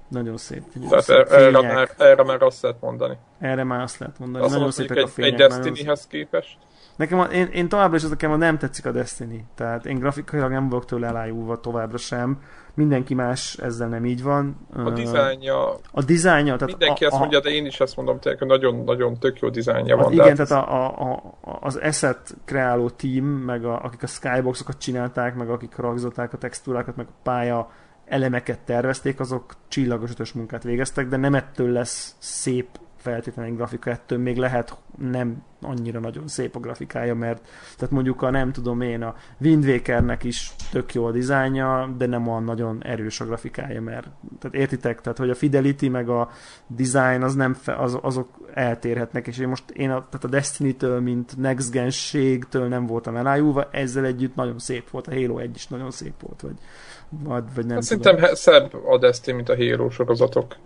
Nagyon szép. Nagyon Tehát szép erre, már, erre már azt lehet mondani. Erre már azt lehet mondani. Azt nagyon szépek egy, a fények. Egy Destiny-hez képest? Nekem, a, én, én továbbra is az nekem a nem tetszik a Destiny. Tehát én grafikailag nem vagyok tőle elájulva továbbra sem. Mindenki más ezzel nem így van. A dizájnja... A dizájnja... Tehát mindenki a, azt mondja, de én is ezt mondom, tényleg, hogy nagyon-nagyon tök jó dizájnja van. Igen, tehát a, a, a, az asset kreáló team, meg a, akik a skyboxokat csinálták, meg akik ragzolták a textúrákat, meg a pálya elemeket tervezték, azok csillagos ötös munkát végeztek, de nem ettől lesz szép feltétlenül grafika, ettől még lehet nem annyira nagyon szép a grafikája, mert tehát mondjuk a nem tudom én, a Wind Wakernek is tök jó a dizájnja, de nem olyan nagyon erős a grafikája, mert tehát értitek, tehát hogy a Fidelity meg a design az nem fe, az, azok eltérhetnek, és én most én a, tehát a Destiny-től, mint next gen nem voltam elájulva, ezzel együtt nagyon szép volt, a Halo 1 is nagyon szép volt, vagy, vagy, vagy nem hát tudom. Szerintem szebb a Destiny, mint a Halo sorozatok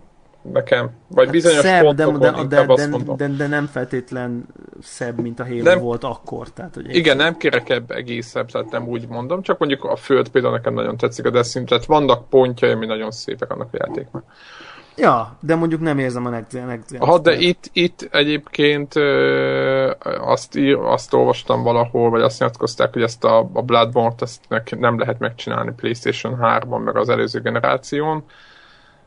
nekem. Vagy hát bizonyos szebb, pontokon de, de, de, de, de, de, de, nem feltétlen szebb, mint a Halo nem, volt akkor. Tehát, hogy igen, nem kerekebb egészebb, tehát nem úgy mondom, csak mondjuk a Föld például nekem nagyon tetszik a Destiny, tehát vannak pontjai, ami nagyon szépek annak a játéknak. Ja, de mondjuk nem érzem a next gen, gen de itt, itt egyébként ö, azt, ír, azt olvastam valahol, vagy azt nyilatkozták, hogy ezt a, a Bloodborne-t ezt nem lehet megcsinálni PlayStation 3-ban, meg az előző generáción,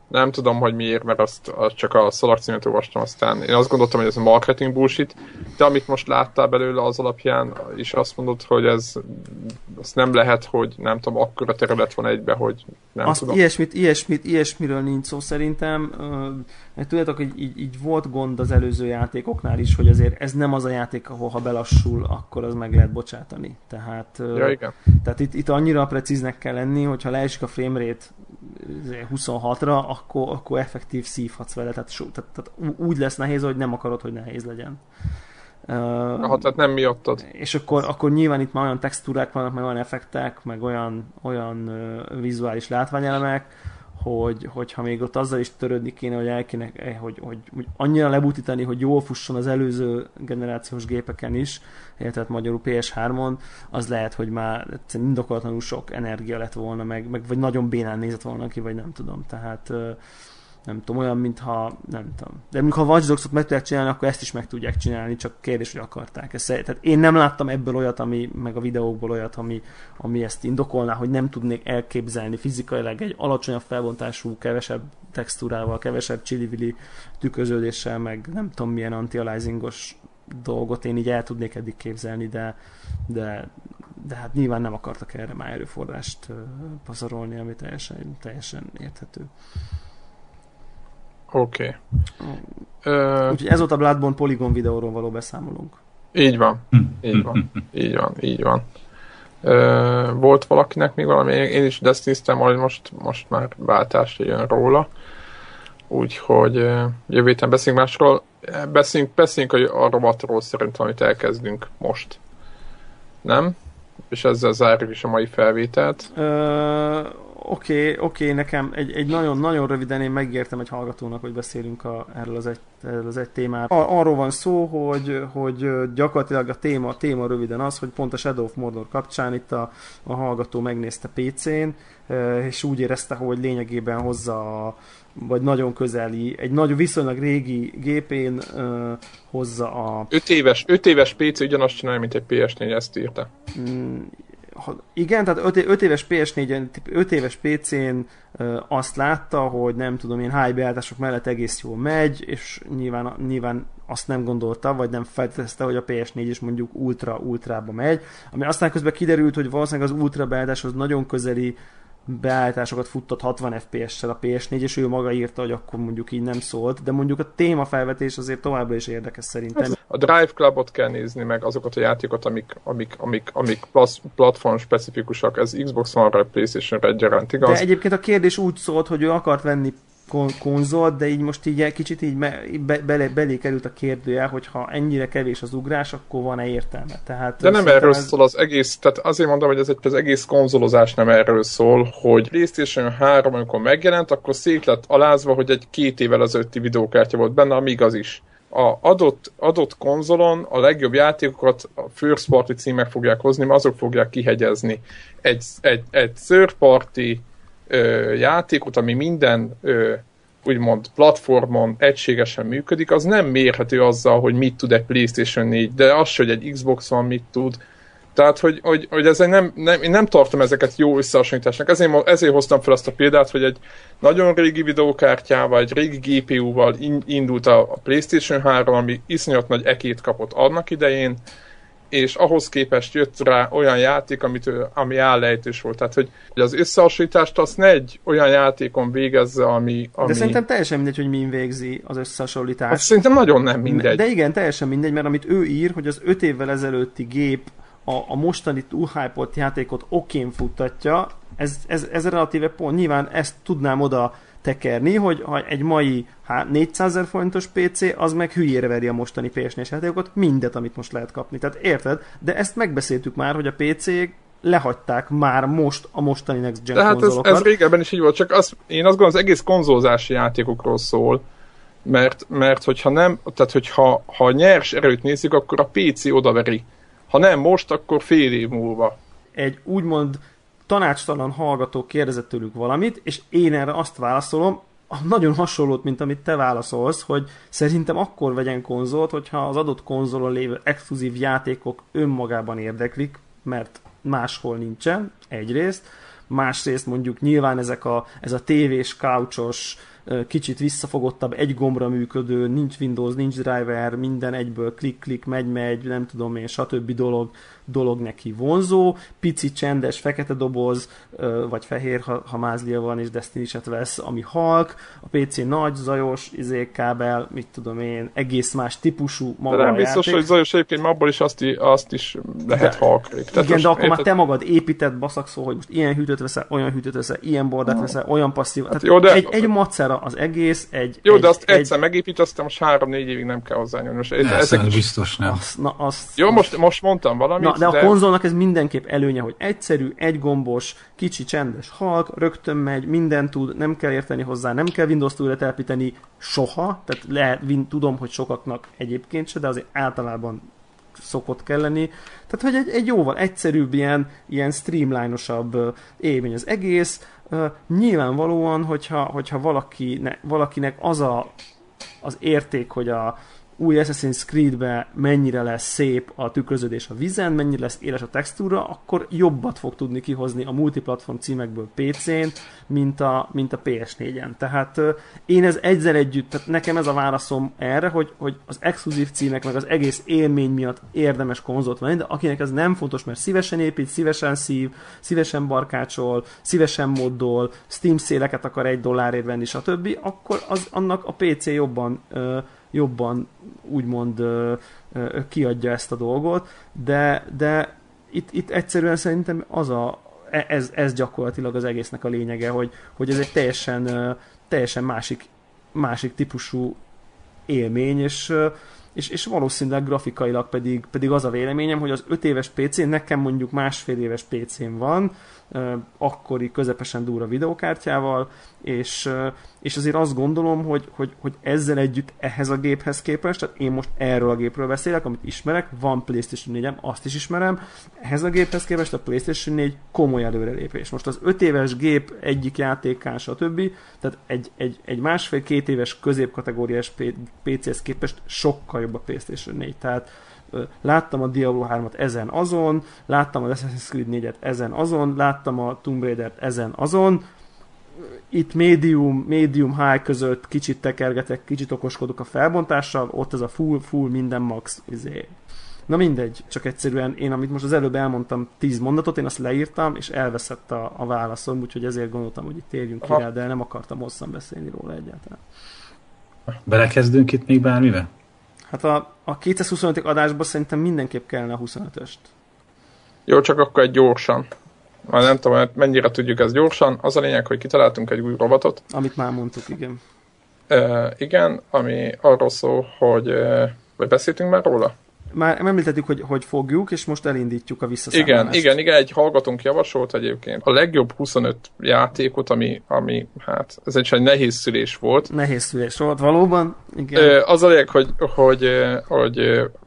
nem tudom, hogy miért, mert azt, azt csak a Solar címet olvastam, aztán én azt gondoltam, hogy ez a marketing bullshit, de amit most láttál belőle az alapján, is azt mondod, hogy ez azt nem lehet, hogy nem tudom, akkora terület van egybe, hogy nem azt tudom. Ilyesmit, ilyesmit, ilyesmiről nincs szó szerintem. Mert tudjátok, hogy így, így, volt gond az előző játékoknál is, hogy azért ez nem az a játék, ahol ha belassul, akkor az meg lehet bocsátani. Tehát, ja, igen. tehát itt, itt annyira precíznek kell lenni, hogyha leesik a framerate 26-ra, akkor, akkor effektív szívhatsz vele. Tehát, so, tehát, tehát úgy lesz nehéz, hogy nem akarod, hogy nehéz legyen. Aha, tehát nem miattad. És akkor, akkor nyilván itt már olyan textúrák vannak, meg olyan effektek, meg olyan, olyan vizuális látványelemek, hogy, hogyha még ott azzal is törődni kéne, hogy el kéne, eh, hogy, hogy, hogy annyira lebutítani, hogy jól fusson az előző generációs gépeken is, tehát magyarul PS3-on, az lehet, hogy már indokolatlanul sok energia lett volna, meg, meg vagy nagyon bénán nézett volna ki, vagy nem tudom. Tehát nem tudom, olyan, mintha, nem tudom. De amikor a Watch Dogs-ot meg tudják csinálni, akkor ezt is meg tudják csinálni, csak kérdés, hogy akarták ezt. Tehát én nem láttam ebből olyat, ami, meg a videókból olyat, ami, ami ezt indokolná, hogy nem tudnék elképzelni fizikailag egy alacsonyabb felbontású, kevesebb textúrával, kevesebb csili tükröződéssel, meg nem tudom milyen anti-aliasingos dolgot én így el tudnék eddig képzelni, de, de, de hát nyilván nem akartak erre már erőforrást pazarolni, ami teljesen, teljesen érthető. Oké. Okay. Úgyhogy ez volt a Bloodborne Polygon videóról való beszámolunk. Így van. Így van. Így van. Így van. Ö, volt valakinek még valami, én is desztíztem, hogy most, most már váltás jön róla. Úgyhogy jövő héten beszélünk másról. Beszéljünk, beszéljünk a, a rovatról szerintem, amit elkezdünk most. Nem? És ezzel zárjuk is a mai felvételt. Ö, oké, okay, oké, okay, nekem egy, egy nagyon, nagyon röviden én megértem egy hallgatónak, hogy beszélünk a, erről, az egy, erről az egy témáról. Ar- arról van szó, hogy, hogy gyakorlatilag a téma, a téma röviden az, hogy pont a Shadow of Mordor kapcsán itt a, a hallgató megnézte PC-n, és úgy érezte, hogy lényegében hozza a, vagy nagyon közeli, egy nagyon viszonylag régi gépén uh, hozza a... 5 éves, 5 éves PC ugyanazt csinálja, mint egy PS4, ezt írta. Mm, ha, igen, tehát 5 éves PS4-en, 5 éves PC-n uh, azt látta, hogy nem tudom, én high beállítások mellett egész jól megy, és nyilván, nyilván azt nem gondolta, vagy nem feltételezte, hogy a PS4 is mondjuk ultra-ultrába megy, ami aztán közben kiderült, hogy valószínűleg az ultra beállításhoz nagyon közeli beállításokat futtat 60 FPS-sel a PS4, és ő maga írta, hogy akkor mondjuk így nem szólt, de mondjuk a témafelvetés azért továbbra is érdekes szerintem. Hát, a Drive Clubot kell nézni, meg azokat a játékokat, amik, amik, amik, amik platform specifikusak, ez Xbox One-ra, PlayStation-re egyaránt, igaz? De egyébként a kérdés úgy szólt, hogy ő akart venni kon- konzolt, de így most így kicsit így be, bele, belé került a kérdője, hogy ha ennyire kevés az ugrás, akkor van-e értelme. Tehát de nem erről ez... szól az egész, tehát azért mondom, hogy ez egy, az egész konzolozás nem erről szól, hogy PlayStation 3, amikor megjelent, akkor szét lett alázva, hogy egy két évvel ezelőtti videókártya volt benne, ami igaz is a adott, adott konzolon a legjobb játékokat a first party címek fogják hozni, mert azok fogják kihegyezni. Egy, egy, egy third party ö, játékot, ami minden ö, úgymond platformon egységesen működik, az nem mérhető azzal, hogy mit tud egy PlayStation 4, de az, hogy egy Xbox van mit tud. Tehát, hogy, hogy, hogy ezzel nem, nem, én nem tartom ezeket jó összehasonlításnak. Ezért, ezért hoztam fel azt a példát, hogy egy nagyon régi videókártyával, egy régi GPU-val indult a, a PlayStation 3, ami iszonyat nagy ekét kapott annak idején, és ahhoz képest jött rá olyan játék, amit ő, ami állejtős volt. Tehát, hogy, hogy az összehasonlítást azt ne egy olyan játékon végezze, ami, ami... De szerintem teljesen mindegy, hogy min végzi az összehasonlítást. Azt szerintem nagyon nem mindegy. De igen, teljesen mindegy, mert amit ő ír, hogy az öt évvel ezelőtti gép a, a mostani túl játékot okén futtatja, ez, ez, ez relatíve pont. Nyilván ezt tudnám oda tekerni, hogy ha egy mai 400 ezer forintos PC, az meg hülyére veri a mostani ps játékokat, mindet, amit most lehet kapni. Tehát érted? De ezt megbeszéltük már, hogy a pc lehagyták már most a mostani Next Gen Tehát ez, ez régebben is így volt, csak az, én azt gondolom, az egész konzolzási játékokról szól, mert, mert hogyha nem, tehát hogyha ha nyers erőt nézzük, akkor a PC odaveri. Ha nem most, akkor fél év múlva. Egy úgymond tanácstalan hallgató kérdezett tőlük valamit, és én erre azt válaszolom, nagyon hasonlót, mint amit te válaszolsz, hogy szerintem akkor vegyen konzolt, hogyha az adott konzolon lévő exkluzív játékok önmagában érdeklik, mert máshol nincsen, egyrészt, másrészt mondjuk nyilván ezek a, ez a tévés, couchos, kicsit visszafogottabb, egy gombra működő, nincs Windows, nincs driver, minden egyből klik-klik, megy-megy, nem tudom én, stb. dolog dolog neki vonzó, pici, csendes, fekete doboz, vagy fehér, ha, ha mázlia van és destiny vesz, ami halk, a PC nagy, zajos, izé, kábel, mit tudom én, egész más típusú maga De nem biztos, játék. hogy zajos egyébként, mert abból is azt, azt is lehet de, halk. Tehát igen, de akkor már te magad épített baszakszó, hogy most ilyen hűtőt veszel, olyan hűtőt veszel, ilyen bordát veszel, olyan passzív. Hát jó, de... egy, egy macera az egész, egy... Jó, egy, de azt egy... egyszer megépít, aztán most három-négy évig nem kell hozzá nyomni. Most ezek biztos nem. Azt, na, azt, jó, most, most mondtam valamit, na, de, de a konzolnak ez mindenképp előnye, hogy egyszerű, egygombos, kicsi, csendes halk, rögtön megy, mindent tud, nem kell érteni hozzá, nem kell Windows-t újra telepíteni soha, tehát lehet, tudom, hogy sokaknak egyébként se, de azért általában szokott kell lenni. Tehát, hogy egy, egy jóval egyszerűbb, ilyen, ilyen streamline-osabb élmény az egész. Uh, nyilvánvalóan, hogyha, hogyha valaki, ne, valakinek az a, az érték, hogy a, új Assassin's Creed-be mennyire lesz szép a tükröződés a vízen, mennyire lesz éles a textúra, akkor jobbat fog tudni kihozni a multiplatform címekből PC-n, mint a, mint a PS4-en. Tehát én ez egyszer együtt, tehát nekem ez a válaszom erre, hogy, hogy az exkluzív címek, meg az egész élmény miatt érdemes konzolt venni, de akinek ez nem fontos, mert szívesen épít, szívesen szív, szívesen barkácsol, szívesen moddol, Steam széleket akar egy dollárért venni, stb., akkor az, annak a PC jobban jobban úgymond kiadja ezt a dolgot, de, de itt, itt egyszerűen szerintem az a, e, ez, ez gyakorlatilag az egésznek a lényege, hogy, hogy ez egy teljesen, teljesen másik, másik típusú élmény, és, és, és valószínűleg grafikailag pedig, pedig az a véleményem, hogy az 5 éves PC, nekem mondjuk másfél éves PC-m van, akkori közepesen durva videokártyával, és, és azért azt gondolom, hogy, hogy, hogy ezzel együtt ehhez a géphez képest, tehát én most erről a gépről beszélek, amit ismerek, van PlayStation 4-em, azt is ismerem, ehhez a géphez képest a PlayStation 4 komoly előrelépés. Most az 5 éves gép egyik játékán, stb. Tehát egy, egy, egy másfél-két éves középkategóriás PC-hez képest sokkal jobb a PlayStation 4. Tehát láttam a Diablo 3-at ezen azon, láttam az Assassin's Creed 4-et ezen azon, láttam a Tomb Raider-t ezen azon, itt médium, médium high között kicsit tekergetek, kicsit okoskodok a felbontással, ott ez a full, full minden max izé, Na mindegy, csak egyszerűen én, amit most az előbb elmondtam, tíz mondatot, én azt leírtam, és elveszett a, a válaszom, úgyhogy ezért gondoltam, hogy itt térjünk ki rá, de nem akartam hosszan beszélni róla egyáltalán. Belekezdünk itt még bármivel? Hát a, a 225. adásban szerintem mindenképp kellene a 25-öst. Jó, csak akkor egy gyorsan. Már nem tudom, mennyire tudjuk ezt gyorsan. Az a lényeg, hogy kitaláltunk egy új robotot. Amit már mondtuk, igen. Uh, igen, ami arról szól, hogy... Uh, vagy beszéltünk már róla? Már említettük, hogy, hogy fogjuk, és most elindítjuk a visszaszámlást. Igen, igen, igen, egy hallgatónk javasolt egyébként a legjobb 25 játékot, ami, ami hát, ez egy, egy nehéz szülés volt. Nehéz szülés volt, valóban, igen. Ö, az a lényeg, hogy, hogy, hogy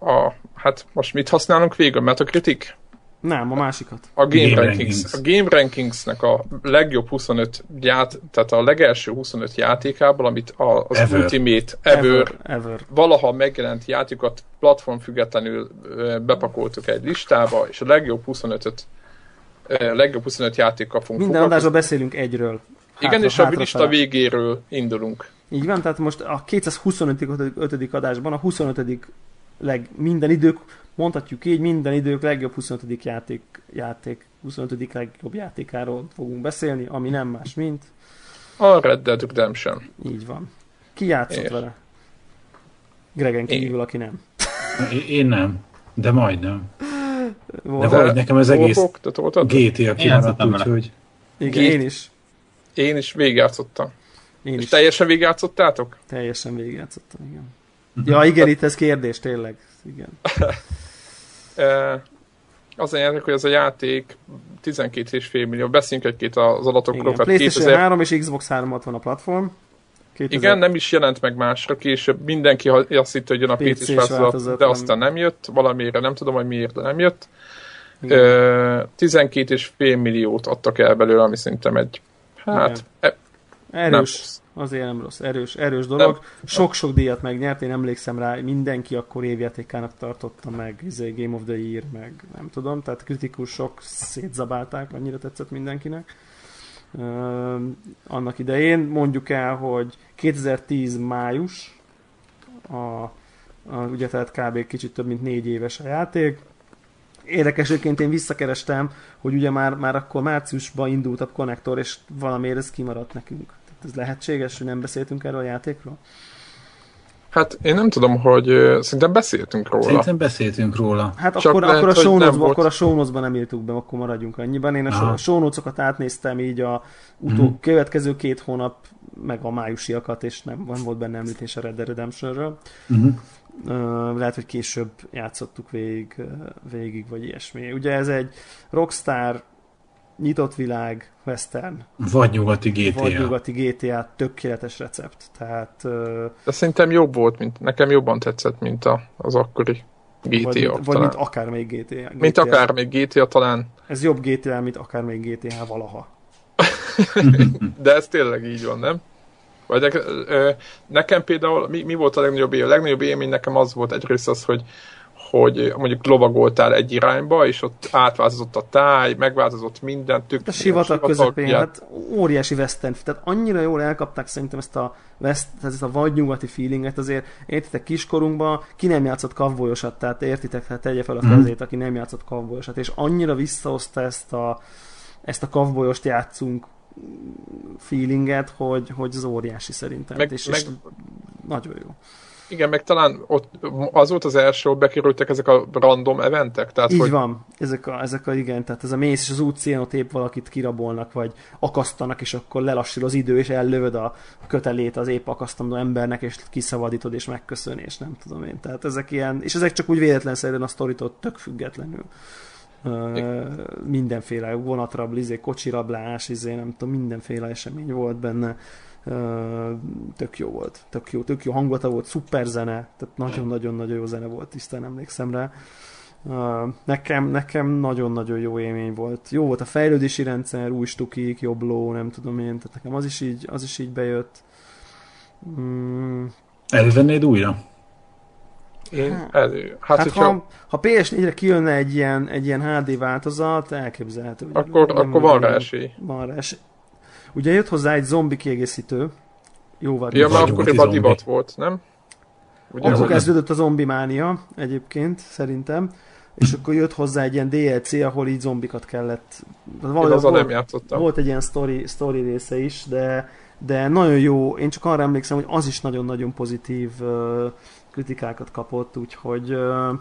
a, hát most mit használunk végül? Metacritic? Nem, a másikat. A Game, Game Rankings. Rankings. A Game Rankingsnek a legjobb 25 ját, tehát a legelső 25 játékából, amit a, az ever. Ultimate Ever, ever, ever, valaha megjelent játékokat platform függetlenül bepakoltuk egy listába, és a legjobb 25-öt legjobb 25 játékkal fogunk Minden adásban beszélünk egyről. Hátra, Igen, és a lista fele. végéről indulunk. Így van, tehát most a 225. adásban a 25. leg minden idők mondhatjuk így, minden idők legjobb 25. játék, játék 25. legjobb játékáról fogunk beszélni, ami nem más, mint... A Red Dead Redemption. Így van. Ki játszott Ér. vele? Gregen kívül, Én. aki nem. Én nem, de majdnem. De valahogy nekem az egész GTA kimaradt, úgyhogy... Igen, én is. Én is végigjátszottam. Én És is. teljesen végigjátszottátok? Teljesen végigjátszottam, igen. Ja, igen, itt ez kérdés, tényleg. Igen. [laughs] az a játék, hogy ez a játék 12,5 millió. Beszéljünk egy-két az adatokról. Igen, PlayStation 2000... 3 és Xbox 360 a platform. 2000... Igen, nem is jelent meg másra, később mindenki azt hitt, hogy jön a PC-s változat, de aztán nem jött, valamire nem tudom, hogy miért, de nem jött. Igen. 12,5 milliót adtak el belőle, ami szerintem egy, hát, e, Erős. Azért nem rossz, erős, erős dolog. Sok-sok díjat megnyert, én emlékszem rá, mindenki akkor évjátékának tartotta meg, izé, Game of the Year, meg nem tudom, tehát kritikusok szétzabálták, annyira tetszett mindenkinek. Uh, annak idején mondjuk el, hogy 2010 május, a, a, ugye tehát kb. kicsit több mint négy éves a játék, Érdekes, egyébként én visszakerestem, hogy ugye már, már akkor márciusban indult a konnektor, és valamiért ez kimaradt nekünk. Ez lehetséges, hogy nem beszéltünk erről a játékról? Hát én nem tudom, hogy szerintem beszéltünk róla. Szerintem beszéltünk róla. Hát Csak akkor, lehet, akkor, a show akkor a show nem írtuk be, akkor maradjunk annyiban. Én a show átnéztem így a utó, mm-hmm. következő két hónap, meg a májusiakat, és nem van volt benne említés a Red Dead Redemption-ről. Mm-hmm. Uh, lehet, hogy később játszottuk végig, végig, vagy ilyesmi. Ugye ez egy Rockstar nyitott világ, western. Vagy nyugati GTA. Vagy nyugati GTA, tökéletes recept. Tehát, De szerintem jobb volt, mint nekem jobban tetszett, mint a, az akkori GTA. Vagy, talán. vagy mint akármelyik GTA. GTA. Mint akármelyik GTA talán. Ez jobb GTA, mint akármelyik GTA valaha. [laughs] De ez tényleg így van, nem? Vagy nekem például, mi, mi volt a legnagyobb élmény? A legnagyobb élmény nekem az volt egyrészt az, hogy hogy mondjuk lovagoltál egy irányba, és ott átváltozott a táj, megváltozott minden. Tök, a sivatag közepén, ja. hát óriási western, tehát annyira jól elkapták szerintem ezt a, west, ezt a vadnyugati feelinget, azért értitek kiskorunkban, ki nem játszott kavbolyosat, tehát értitek, hát tegye fel a mhm. kezét, aki nem játszott kavbolyosat, és annyira visszahozta ezt a, ezt a kavbolyost játszunk feelinget, hogy, hogy az óriási szerintem. Meg, és, meg, és nagyon jó. Igen, meg talán ott az volt az első, hogy bekerültek ezek a random eventek. Tehát, Így hogy... van, ezek a, ezek a, igen, tehát ez a mész és az útszínen ott épp valakit kirabolnak, vagy akasztanak, és akkor lelassul az idő, és ellövöd a kötelét az épp akasztamó embernek, és kiszabadítod, és megköszön, és nem tudom én. Tehát ezek ilyen, és ezek csak úgy véletlenszerűen a sztoritól tök függetlenül. Uh, mindenféle vonatrab, izé, kocsirablás, izé, nem tudom, mindenféle esemény volt benne tök jó volt, tök jó, tök jó hangulata volt, szuper zene, tehát nagyon-nagyon-nagyon jó zene volt, tisztán emlékszem rá. nekem, nekem nagyon-nagyon jó élmény volt. Jó volt a fejlődési rendszer, új stukik, jobb ló, nem tudom én, tehát nekem az is így, az is így bejött. Mm. Elővennéd újra? Én hát, elő. Hát, hát hogyha... ha, ha PS4-re kijönne egy ilyen, egy ilyen HD változat, elképzelhető. Akkor, akkor van rá esély. Van rá esély. Ugye jött hozzá egy zombi kiegészítő, jóval Ja, már akkoriban divat volt, nem? Ugye? Akkor kezdődött a zombimánia egyébként, szerintem. És akkor jött hozzá egy ilyen DLC, ahol így zombikat kellett... Én Valahogy azzal volt- nem játszottam. Volt egy ilyen story, story része is, de, de nagyon jó. Én csak arra emlékszem, hogy az is nagyon-nagyon pozitív ö, kritikákat kapott, úgyhogy ö,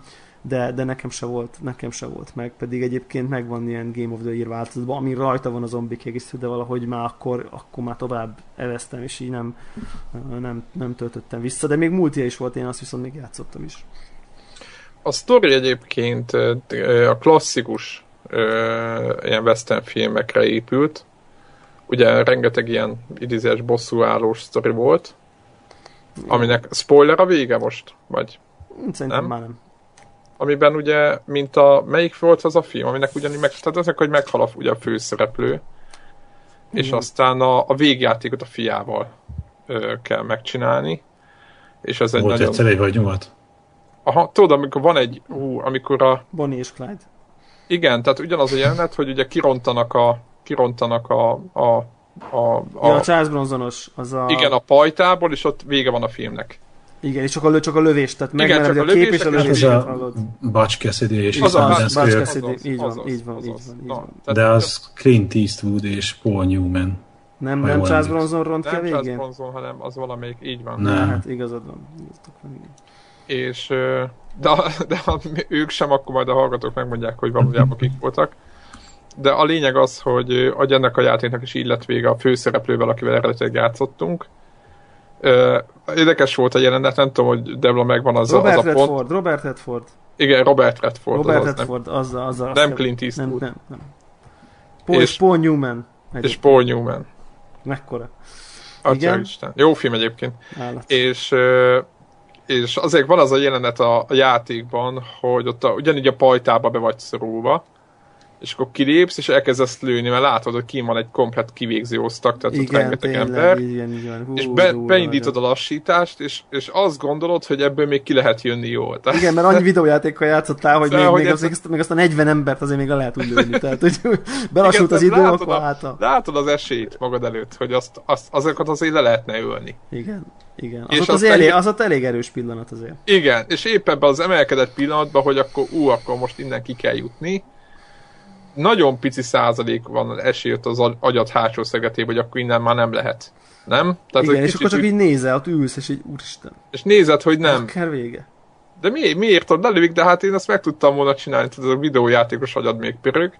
de, de nekem se volt, nekem se volt meg, pedig egyébként megvan ilyen Game of the Year változatban, ami rajta van a zombi kiegészítő, de valahogy már akkor, akkor már tovább eveztem, és így nem, nem, nem töltöttem vissza, de még multia is volt, én azt viszont még játszottam is. A sztori egyébként a klasszikus ilyen western filmekre épült. Ugye rengeteg ilyen idézés bosszúállós sztori volt, aminek spoiler a vége most? Vagy Szerintem Nem? már nem. Amiben ugye, mint a, melyik volt az a film, aminek ugyanígy meg, tehát azok, hogy meghal a, ugye a főszereplő, és Igen. aztán a, a végjátékot a fiával ö, kell megcsinálni, és ez egy Volt nagyon... egyszer egy vagy nyugat. Aha, tudod, amikor van egy, ú, amikor a, Bonnie és Clyde. igen, tehát ugyanaz a jelenet, hogy ugye kirontanak a, kirontanak a, a, a, a, Ja, a Charles Bronsonos, az a... igen, a pajtából, és ott vége van a filmnek. Igen, és csak a, lö, csak a lövés, tehát Igen, megmered csak a a kép és a lövések, És lövéseket az a. Butch Cassidy és Az a Kid. Cassidy. Így van, így van, így van, De az Clint Eastwood és Paul Newman. Nem, Ha nem Charles. Bronson ront ki a nem Charles végén? Bronson, hanem az valamelyik, így van. Nem. Hát igazad van. És de, de ők sem, akkor majd a hallgatók megmondják, hogy valójában kik voltak. De a lényeg az, hogy hogy ennek a játéknak is így lett vége a főszereplővel, akivel eredetileg játszottunk. Érdekes volt a jelenet, nem tudom, hogy Debla megvan az, Robert az a pont. Redford, Robert Redford. Igen, Robert Redford. Robert az, az, nem, Redford, azzal, azzal. nem Clint Eastwood. Nem, nem, nem. Paul, és És- Paul Newman. és Egyébként. Paul Newman. Mekkora Atya Isten. Jó film egyébként. állat. És, és azért van az a jelenet a, a játékban, hogy ott a, ugyanígy a pajtába be vagy szorulva, és akkor kilépsz, és elkezdesz lőni, mert látod, hogy kín van egy komplet kivégző osztag, tehát ott Igen, rengeteg tényleg, ember, igen, igen. Hú, és be, beindítod a lassítást, és, és azt gondolod, hogy ebből még ki lehet jönni jól. Tehát, Igen, mert annyi videójátékkal játszottál, hogy, Szóval, még, hogy még, ez- az, még azt a 40 embert azért még le lehet úgy lőni. Tehát, hogy [laughs] [laughs] belassult az Igen, idő, látod akkor hát a... látod az esélyt magad előtt, hogy azt, azt, azokat azért le lehetne ölni. Igen, igen. Az, És ott az, aztán- elég, az ott elég erős pillanat azért. Igen, és épp ebben az emelkedett pillanatban, hogy akkor ú, akkor most innen ki kell jutni, nagyon pici százalék van az esély ott az agy- agyad hátsó szegetébe, hogy akkor innen már nem lehet. Nem? Tehát igen, és akkor csak így nézel, ott ülsz, és így úristen, és nézed, hogy nem. akár vége. De mi, miért ott lelövik, de hát én azt meg tudtam volna csinálni, tudod, a videójátékos agyad még pörög.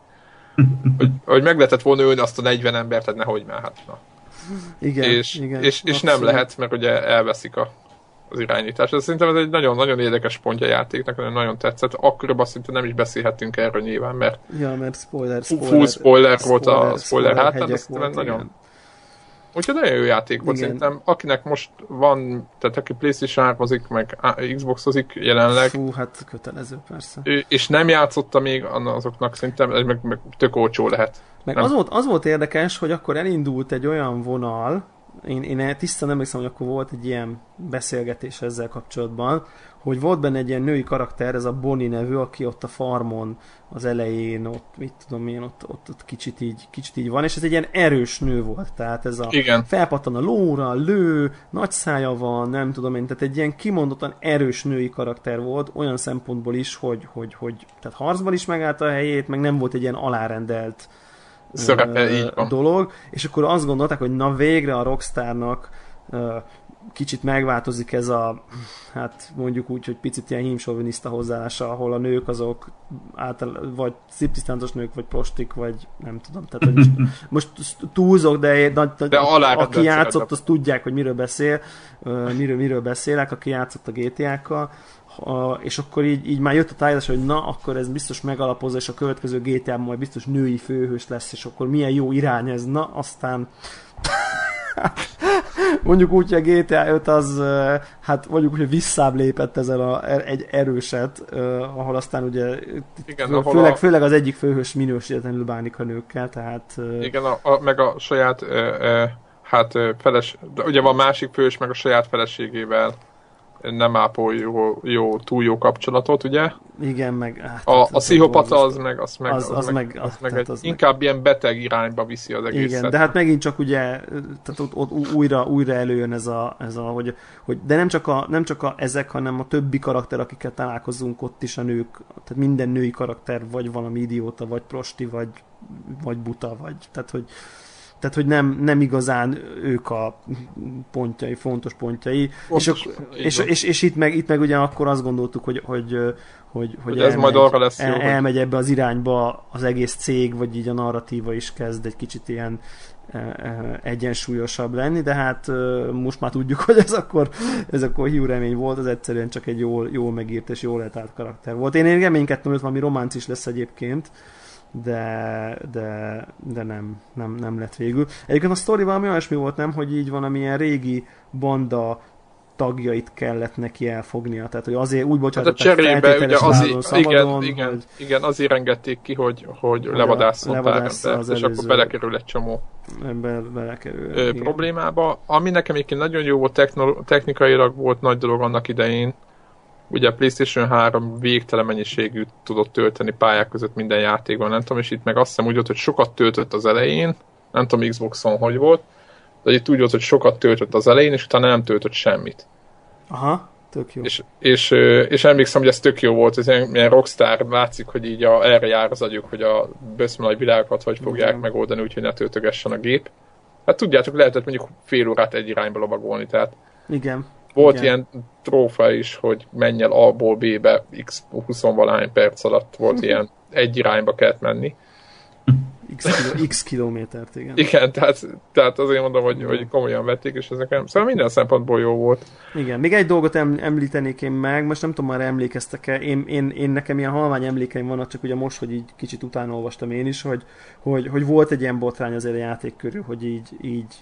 [laughs] Hogy, hogy meg lehetett volna ölni azt a 40 embert, tehát nehogy már, hát na. Igen, és, igen. és, és nem abszolút. lehet, mert ugye elveszik a, az irányítás. Ez szerintem ez egy nagyon-nagyon érdekes pontja a játéknak, nagyon, nagyon tetszett. Akkoriban szinte nem is beszélhettünk erről nyilván, mert Ja, mert spoiler, Full spoiler. spoiler volt a spoiler hátán, hegyek de szerintem nagyon- igen. Úgyhogy nagyon jó játék volt, Igen. szerintem akinek most van, tehát aki Playstation 3 meg Xboxozik jelenleg, Fú, hát kötelező persze. és nem játszotta még azoknak szerintem, ez meg, meg tök olcsó lehet. Meg Nem. az volt, az volt érdekes, hogy akkor elindult egy olyan vonal, én, én tisztán emlékszem, hogy akkor volt egy ilyen beszélgetés ezzel kapcsolatban, hogy volt benne egy ilyen női karakter, ez a Bonnie nevű, aki ott a farmon az elején, ott mit tudom én, ott, ott, ott kicsit, így, kicsit így van, és ez egy ilyen erős nő volt, tehát ez a Igen. felpattan a lóra, lő, nagy szája van, nem tudom én, tehát egy ilyen kimondottan erős női karakter volt, olyan szempontból is, hogy, hogy, hogy tehát harcban is megállta a helyét, meg nem volt egy ilyen alárendelt Szerepe, így van. dolog, és akkor azt gondolták, hogy na végre a Rockstarnak kicsit megváltozik ez a, hát mondjuk úgy, hogy picit ilyen hímsoviniszta hozzáállása, ahol a nők azok által, vagy sziptisztántos nők, vagy prostik, vagy nem tudom. Tehát, hogy most, [laughs] most túlzok, de, nagy, De aki játszott, szerepek. az tudják, hogy miről beszél, miről, miről beszélek, aki játszott a GTA-kkal, a, és akkor így, így már jött a tájézás, hogy na, akkor ez biztos megalapozza, és a következő GTA-ban majd biztos női főhős lesz, és akkor milyen jó irány ez, na, aztán [laughs] mondjuk úgy, hogy a GTA 5 az, hát mondjuk úgy, hogy visszább lépett ezen a, er- egy erőset, ahol aztán ugye Igen, fő, ahol főleg, a- főleg az egyik főhős minősítetlenül bánik a nőkkel, tehát Igen, a, a, meg a saját, ö, ö, hát feles, de ugye van másik fős, meg a saját feleségével nem ápol jó, jó, túl jó kapcsolatot, ugye? Igen, meg... Hát, a, a pszichopata az meg, az meg, az, az, az meg, az meg egy, az inkább meg. ilyen beteg irányba viszi az egészet. Igen, de hát megint csak ugye, tehát ott, ott újra, újra előjön ez a, ez a hogy, hogy, de nem csak, a, nem csak a ezek, hanem a többi karakter, akikkel találkozunk ott is a nők, tehát minden női karakter vagy valami idióta, vagy prosti, vagy, vagy buta, vagy, tehát hogy tehát hogy nem, nem igazán ők a pontjai, fontos pontjai. Fontos, és, és, és, és, itt, meg, itt meg ugye akkor azt gondoltuk, hogy, hogy, hogy, hogy, hogy ez elmegy, majd arra lesz jó, el, elmegy hogy... ebbe az irányba az egész cég, vagy így a narratíva is kezd egy kicsit ilyen e, e, egyensúlyosabb lenni, de hát most már tudjuk, [laughs] hogy ez akkor, ez akkor hiú remény volt, az egyszerűen csak egy jól, jól megírt és jól letált karakter volt. Én, én reménykedtem, hogy valami románc is lesz egyébként, de, de, de nem, nem, nem lett végül. Egyébként a sztori valami olyasmi volt, nem, hogy így van, amilyen régi banda tagjait kellett neki elfognia. Tehát, hogy azért úgy bocsátották hát a cserébe, ugye azért, szabadon, igen, igen, hogy, igen, azért engedték ki, hogy, hogy levadásszon levadász az és akkor belekerül egy csomó be, belekerül, ö, problémába. Ami nekem egyébként nagyon jó volt, technikailag volt nagy dolog annak idején, ugye a PlayStation 3 végtelen mennyiségű tudott tölteni pályák között minden játékban, nem tudom, és itt meg azt hiszem úgy volt, hogy sokat töltött az elején, nem tudom Xboxon hogy volt, de itt úgy volt, hogy sokat töltött az elején, és utána nem töltött semmit. Aha, tök jó. És, és, és emlékszem, hogy ez tök jó volt, ez ilyen, ilyen rockstar, látszik, hogy így a, erre jár az agyuk, hogy a böszmölaj világokat hogy fogják Igen. megoldani, úgyhogy ne töltögessen a gép. Hát tudjátok, lehetett mondjuk fél órát egy irányba lovagolni, tehát igen. Volt Igen. ilyen trófa is, hogy menj el A-ból B-be x 20 valahány perc alatt volt ilyen [laughs] egy irányba kellett menni. X, kilo, x kilométert, igen. Igen, tehát, tehát azért mondom, hogy, hogy komolyan vették, és ezek szóval minden szempontból jó volt. Igen, még egy dolgot említenék én meg, most nem tudom, már emlékeztek-e, én, én, én nekem ilyen halvány emlékeim vannak, csak ugye most, hogy így kicsit utána olvastam én is, hogy, hogy, hogy volt egy ilyen botrány azért a játék körül, hogy így, így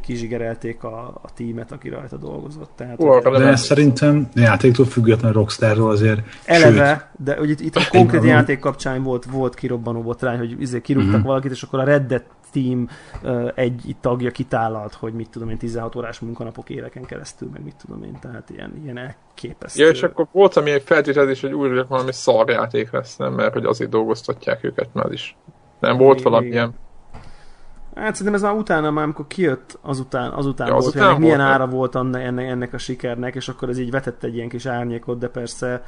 kizsigerelték a, a tímet, aki rajta dolgozott. Tehát, oh, de ez szerintem játéktól független Rockstarról azért. Eleve, sőt, de hogy itt, itt a konkrét játék kapcsán volt, volt kirobbanó botrány, hogy izé kirúgtak uh-huh. valakit, és akkor a Red Dead team uh, egy tagja kitállalt, hogy mit tudom én, 16 órás munkanapok éveken keresztül, meg mit tudom én, tehát ilyen, ilyen elképesztő. Ja, és akkor volt ami egy feltételezés, hogy újra valami szarjáték lesz, nem? Mert hogy azért dolgoztatják őket már is. Nem volt valamilyen Hát szerintem ez már utána, már amikor kijött, azután, azután ja, volt, azután hogy milyen volt, ára volt ennek, ennek a sikernek, és akkor ez így vetett egy ilyen kis árnyékot, de persze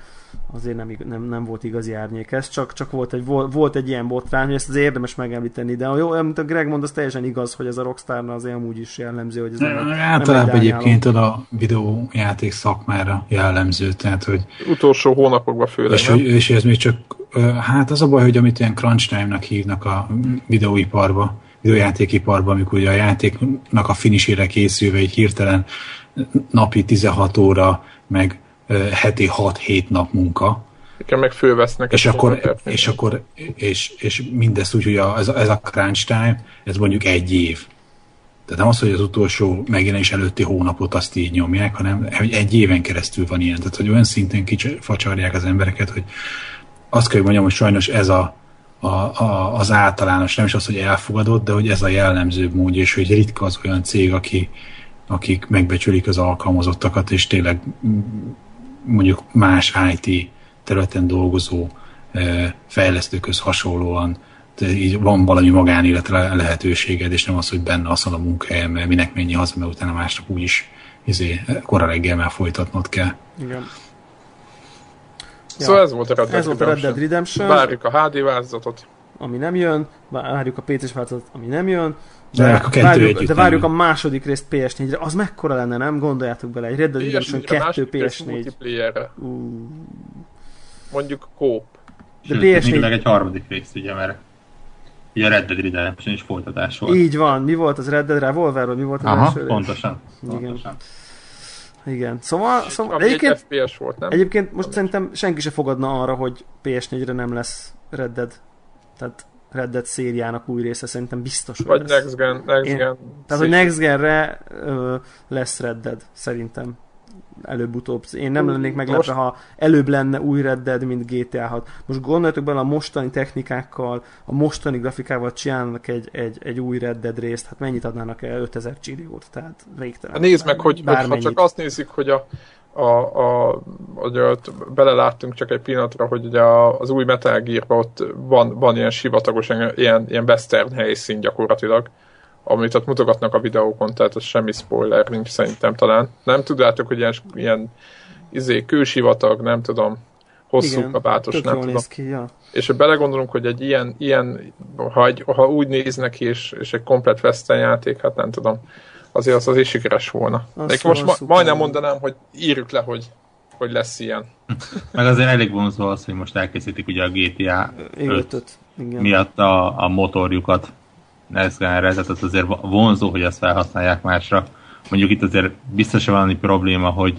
azért nem, nem, nem volt igazi árnyék ez, csak, csak volt, egy, volt egy ilyen botrány, hogy ezt az érdemes megemlíteni, de jó, amit a Greg mond, az teljesen igaz, hogy ez a Rockstarna azért amúgy is jellemző, hogy ez nem, Általában egyébként a videójáték szakmára jellemző, tehát hogy... Utolsó hónapokban főleg, és, nem? és ez még csak, hát az a baj, hogy amit ilyen crunch time-nak hívnak a videóiparba, videójátékiparban, amikor ugye a játéknak a finisére készülve egy hirtelen napi 16 óra, meg heti 6-7 nap munka. Igen, meg fölvesznek. És akkor, és, akkor és, és mindezt úgy, hogy a, ez, ez a crunch time, ez mondjuk egy év. Tehát nem az, hogy az utolsó megjelenés előtti hónapot azt így nyomják, hanem hogy egy éven keresztül van ilyen. Tehát, hogy olyan szinten kifacsarják az embereket, hogy azt kell, hogy mondjam, hogy sajnos ez a, a, a, az általános, nem is az, hogy elfogadott, de hogy ez a jellemzőbb módja, és hogy ritka az olyan cég, aki, akik megbecsülik az alkalmazottakat, és tényleg mondjuk más IT területen dolgozó fejlesztőköz hasonlóan így van valami magánéletre lehetőséged, és nem az, hogy benne az a munkahelyen, mert minek mennyi haza, mert utána másnap úgyis izé, kora reggel már folytatnod kell. Igen. Ja. Szóval ez volt a Red Dead, ez volt a Red Dead Redemption. Várjuk a HD változatot. Ami nem jön, várjuk a PC-s változatot, ami nem jön. De, de, a várjuk, de várjuk a második részt PS4-re. Az mekkora lenne, nem? Gondoljátok bele. Egy Red Dead Redemption 2 PS4. Uh. Mondjuk kóp. De Sőt, PS4... meg egy harmadik részt, ugye, mert ugye a Red Dead Redemption is folytatás volt. Így van. Mi volt az Red Dead Revolver, vagy mi volt az Aha, első pontosan. rész? pontosan. Igen. Igen. Szóval, szóval egyébként, FPS volt, nem? Egyébként most szerintem senki se fogadna arra, hogy PS4-re nem lesz Red Dead. Tehát Red Dead szériának új része szerintem biztos, Vagy lesz. Next Gen. Next Én, gen tehát, hogy Next Gen-re ö, lesz Red Dead, szerintem előbb-utóbb. Én nem lennék meglepve, ha előbb lenne új Red Dead, mint GTA 6. Most gondoljatok bele a mostani technikákkal, a mostani grafikával csinálnak egy, egy, egy új Red Dead részt, hát mennyit adnának el? 5000 csilliót, tehát végtelen. Hát nézd meg, hogy, hogy ha csak azt nézzük, hogy a, a, a, ugye ott beleláttunk csak egy pillanatra, hogy ugye az új Metal gear ott van, van ilyen sivatagos, ilyen, ilyen western helyszín gyakorlatilag, amit ott mutogatnak a videókon, tehát az semmi spoiler nincs szerintem talán. Nem tudjátok, hogy ilyen, ilyen izé, kősivatag, nem tudom, hosszú Igen, kabátos, nem tudom. Ki, ja. És ha belegondolunk, hogy egy ilyen, ilyen ha, egy, ha úgy néznek ki, és, és egy komplet western játék, hát nem tudom, azért az azért sikeres volna. Azt most ma, majdnem mondanám, hogy írjuk le, hogy, hogy lesz ilyen. [laughs] Meg azért elég vonzó az, hogy most elkészítik ugye a GTA 5 miatt a, a motorjukat Az azért vonzó, hogy ezt felhasználják másra. Mondjuk itt azért biztos valami probléma, hogy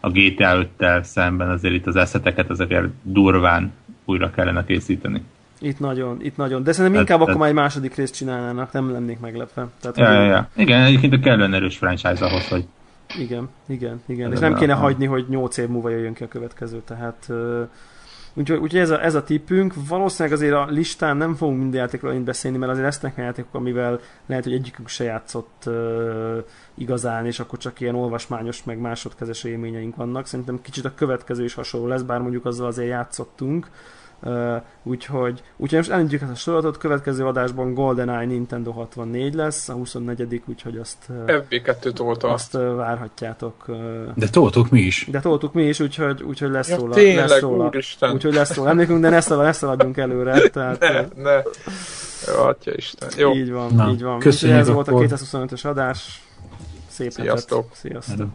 a GTA 5-tel szemben azért itt az eszeteket ezeket durván újra kellene készíteni. Itt nagyon, itt nagyon. De szerintem inkább tehát, akkor már egy második részt csinálnának, nem lennék meglepve. Tehát, ja, ja, ja. Igen, egyébként a kellően erős franchise ahhoz, hogy igen, igen, igen. És nem kéne a... hagyni, hogy 8 év múlva jöjjön ki a következő, tehát Úgyhogy, úgyhogy ez, a, ez a tippünk. Valószínűleg azért a listán nem fogunk minden játékról én beszélni, mert azért lesznek játékok, amivel lehet, hogy egyikük se játszott uh, igazán, és akkor csak ilyen olvasmányos, meg másodkezes élményeink vannak. Szerintem kicsit a következő is hasonló lesz, bár mondjuk azzal azért játszottunk. Uh, úgyhogy, úgyhogy most elindítjuk ezt a sorozatot, következő adásban GoldenEye Nintendo 64 lesz, a 24 úgyhogy azt uh, FB2 tolta. Azt uh, várhatjátok. Uh, de toltuk mi is. De toltuk mi is, úgyhogy, úgyhogy lesz ja, róla. Tényleg, lesz róla. Úgyhogy lesz róla. Emlékünk, de ne, szalad, ne szaladjunk előre. Tehát, ne, ne. Jó, atya Isten. Jó. Így van, Na, így van. Köszönjük. Ez volt a 225-ös adás. Szép Sziasztok. Sziasztok.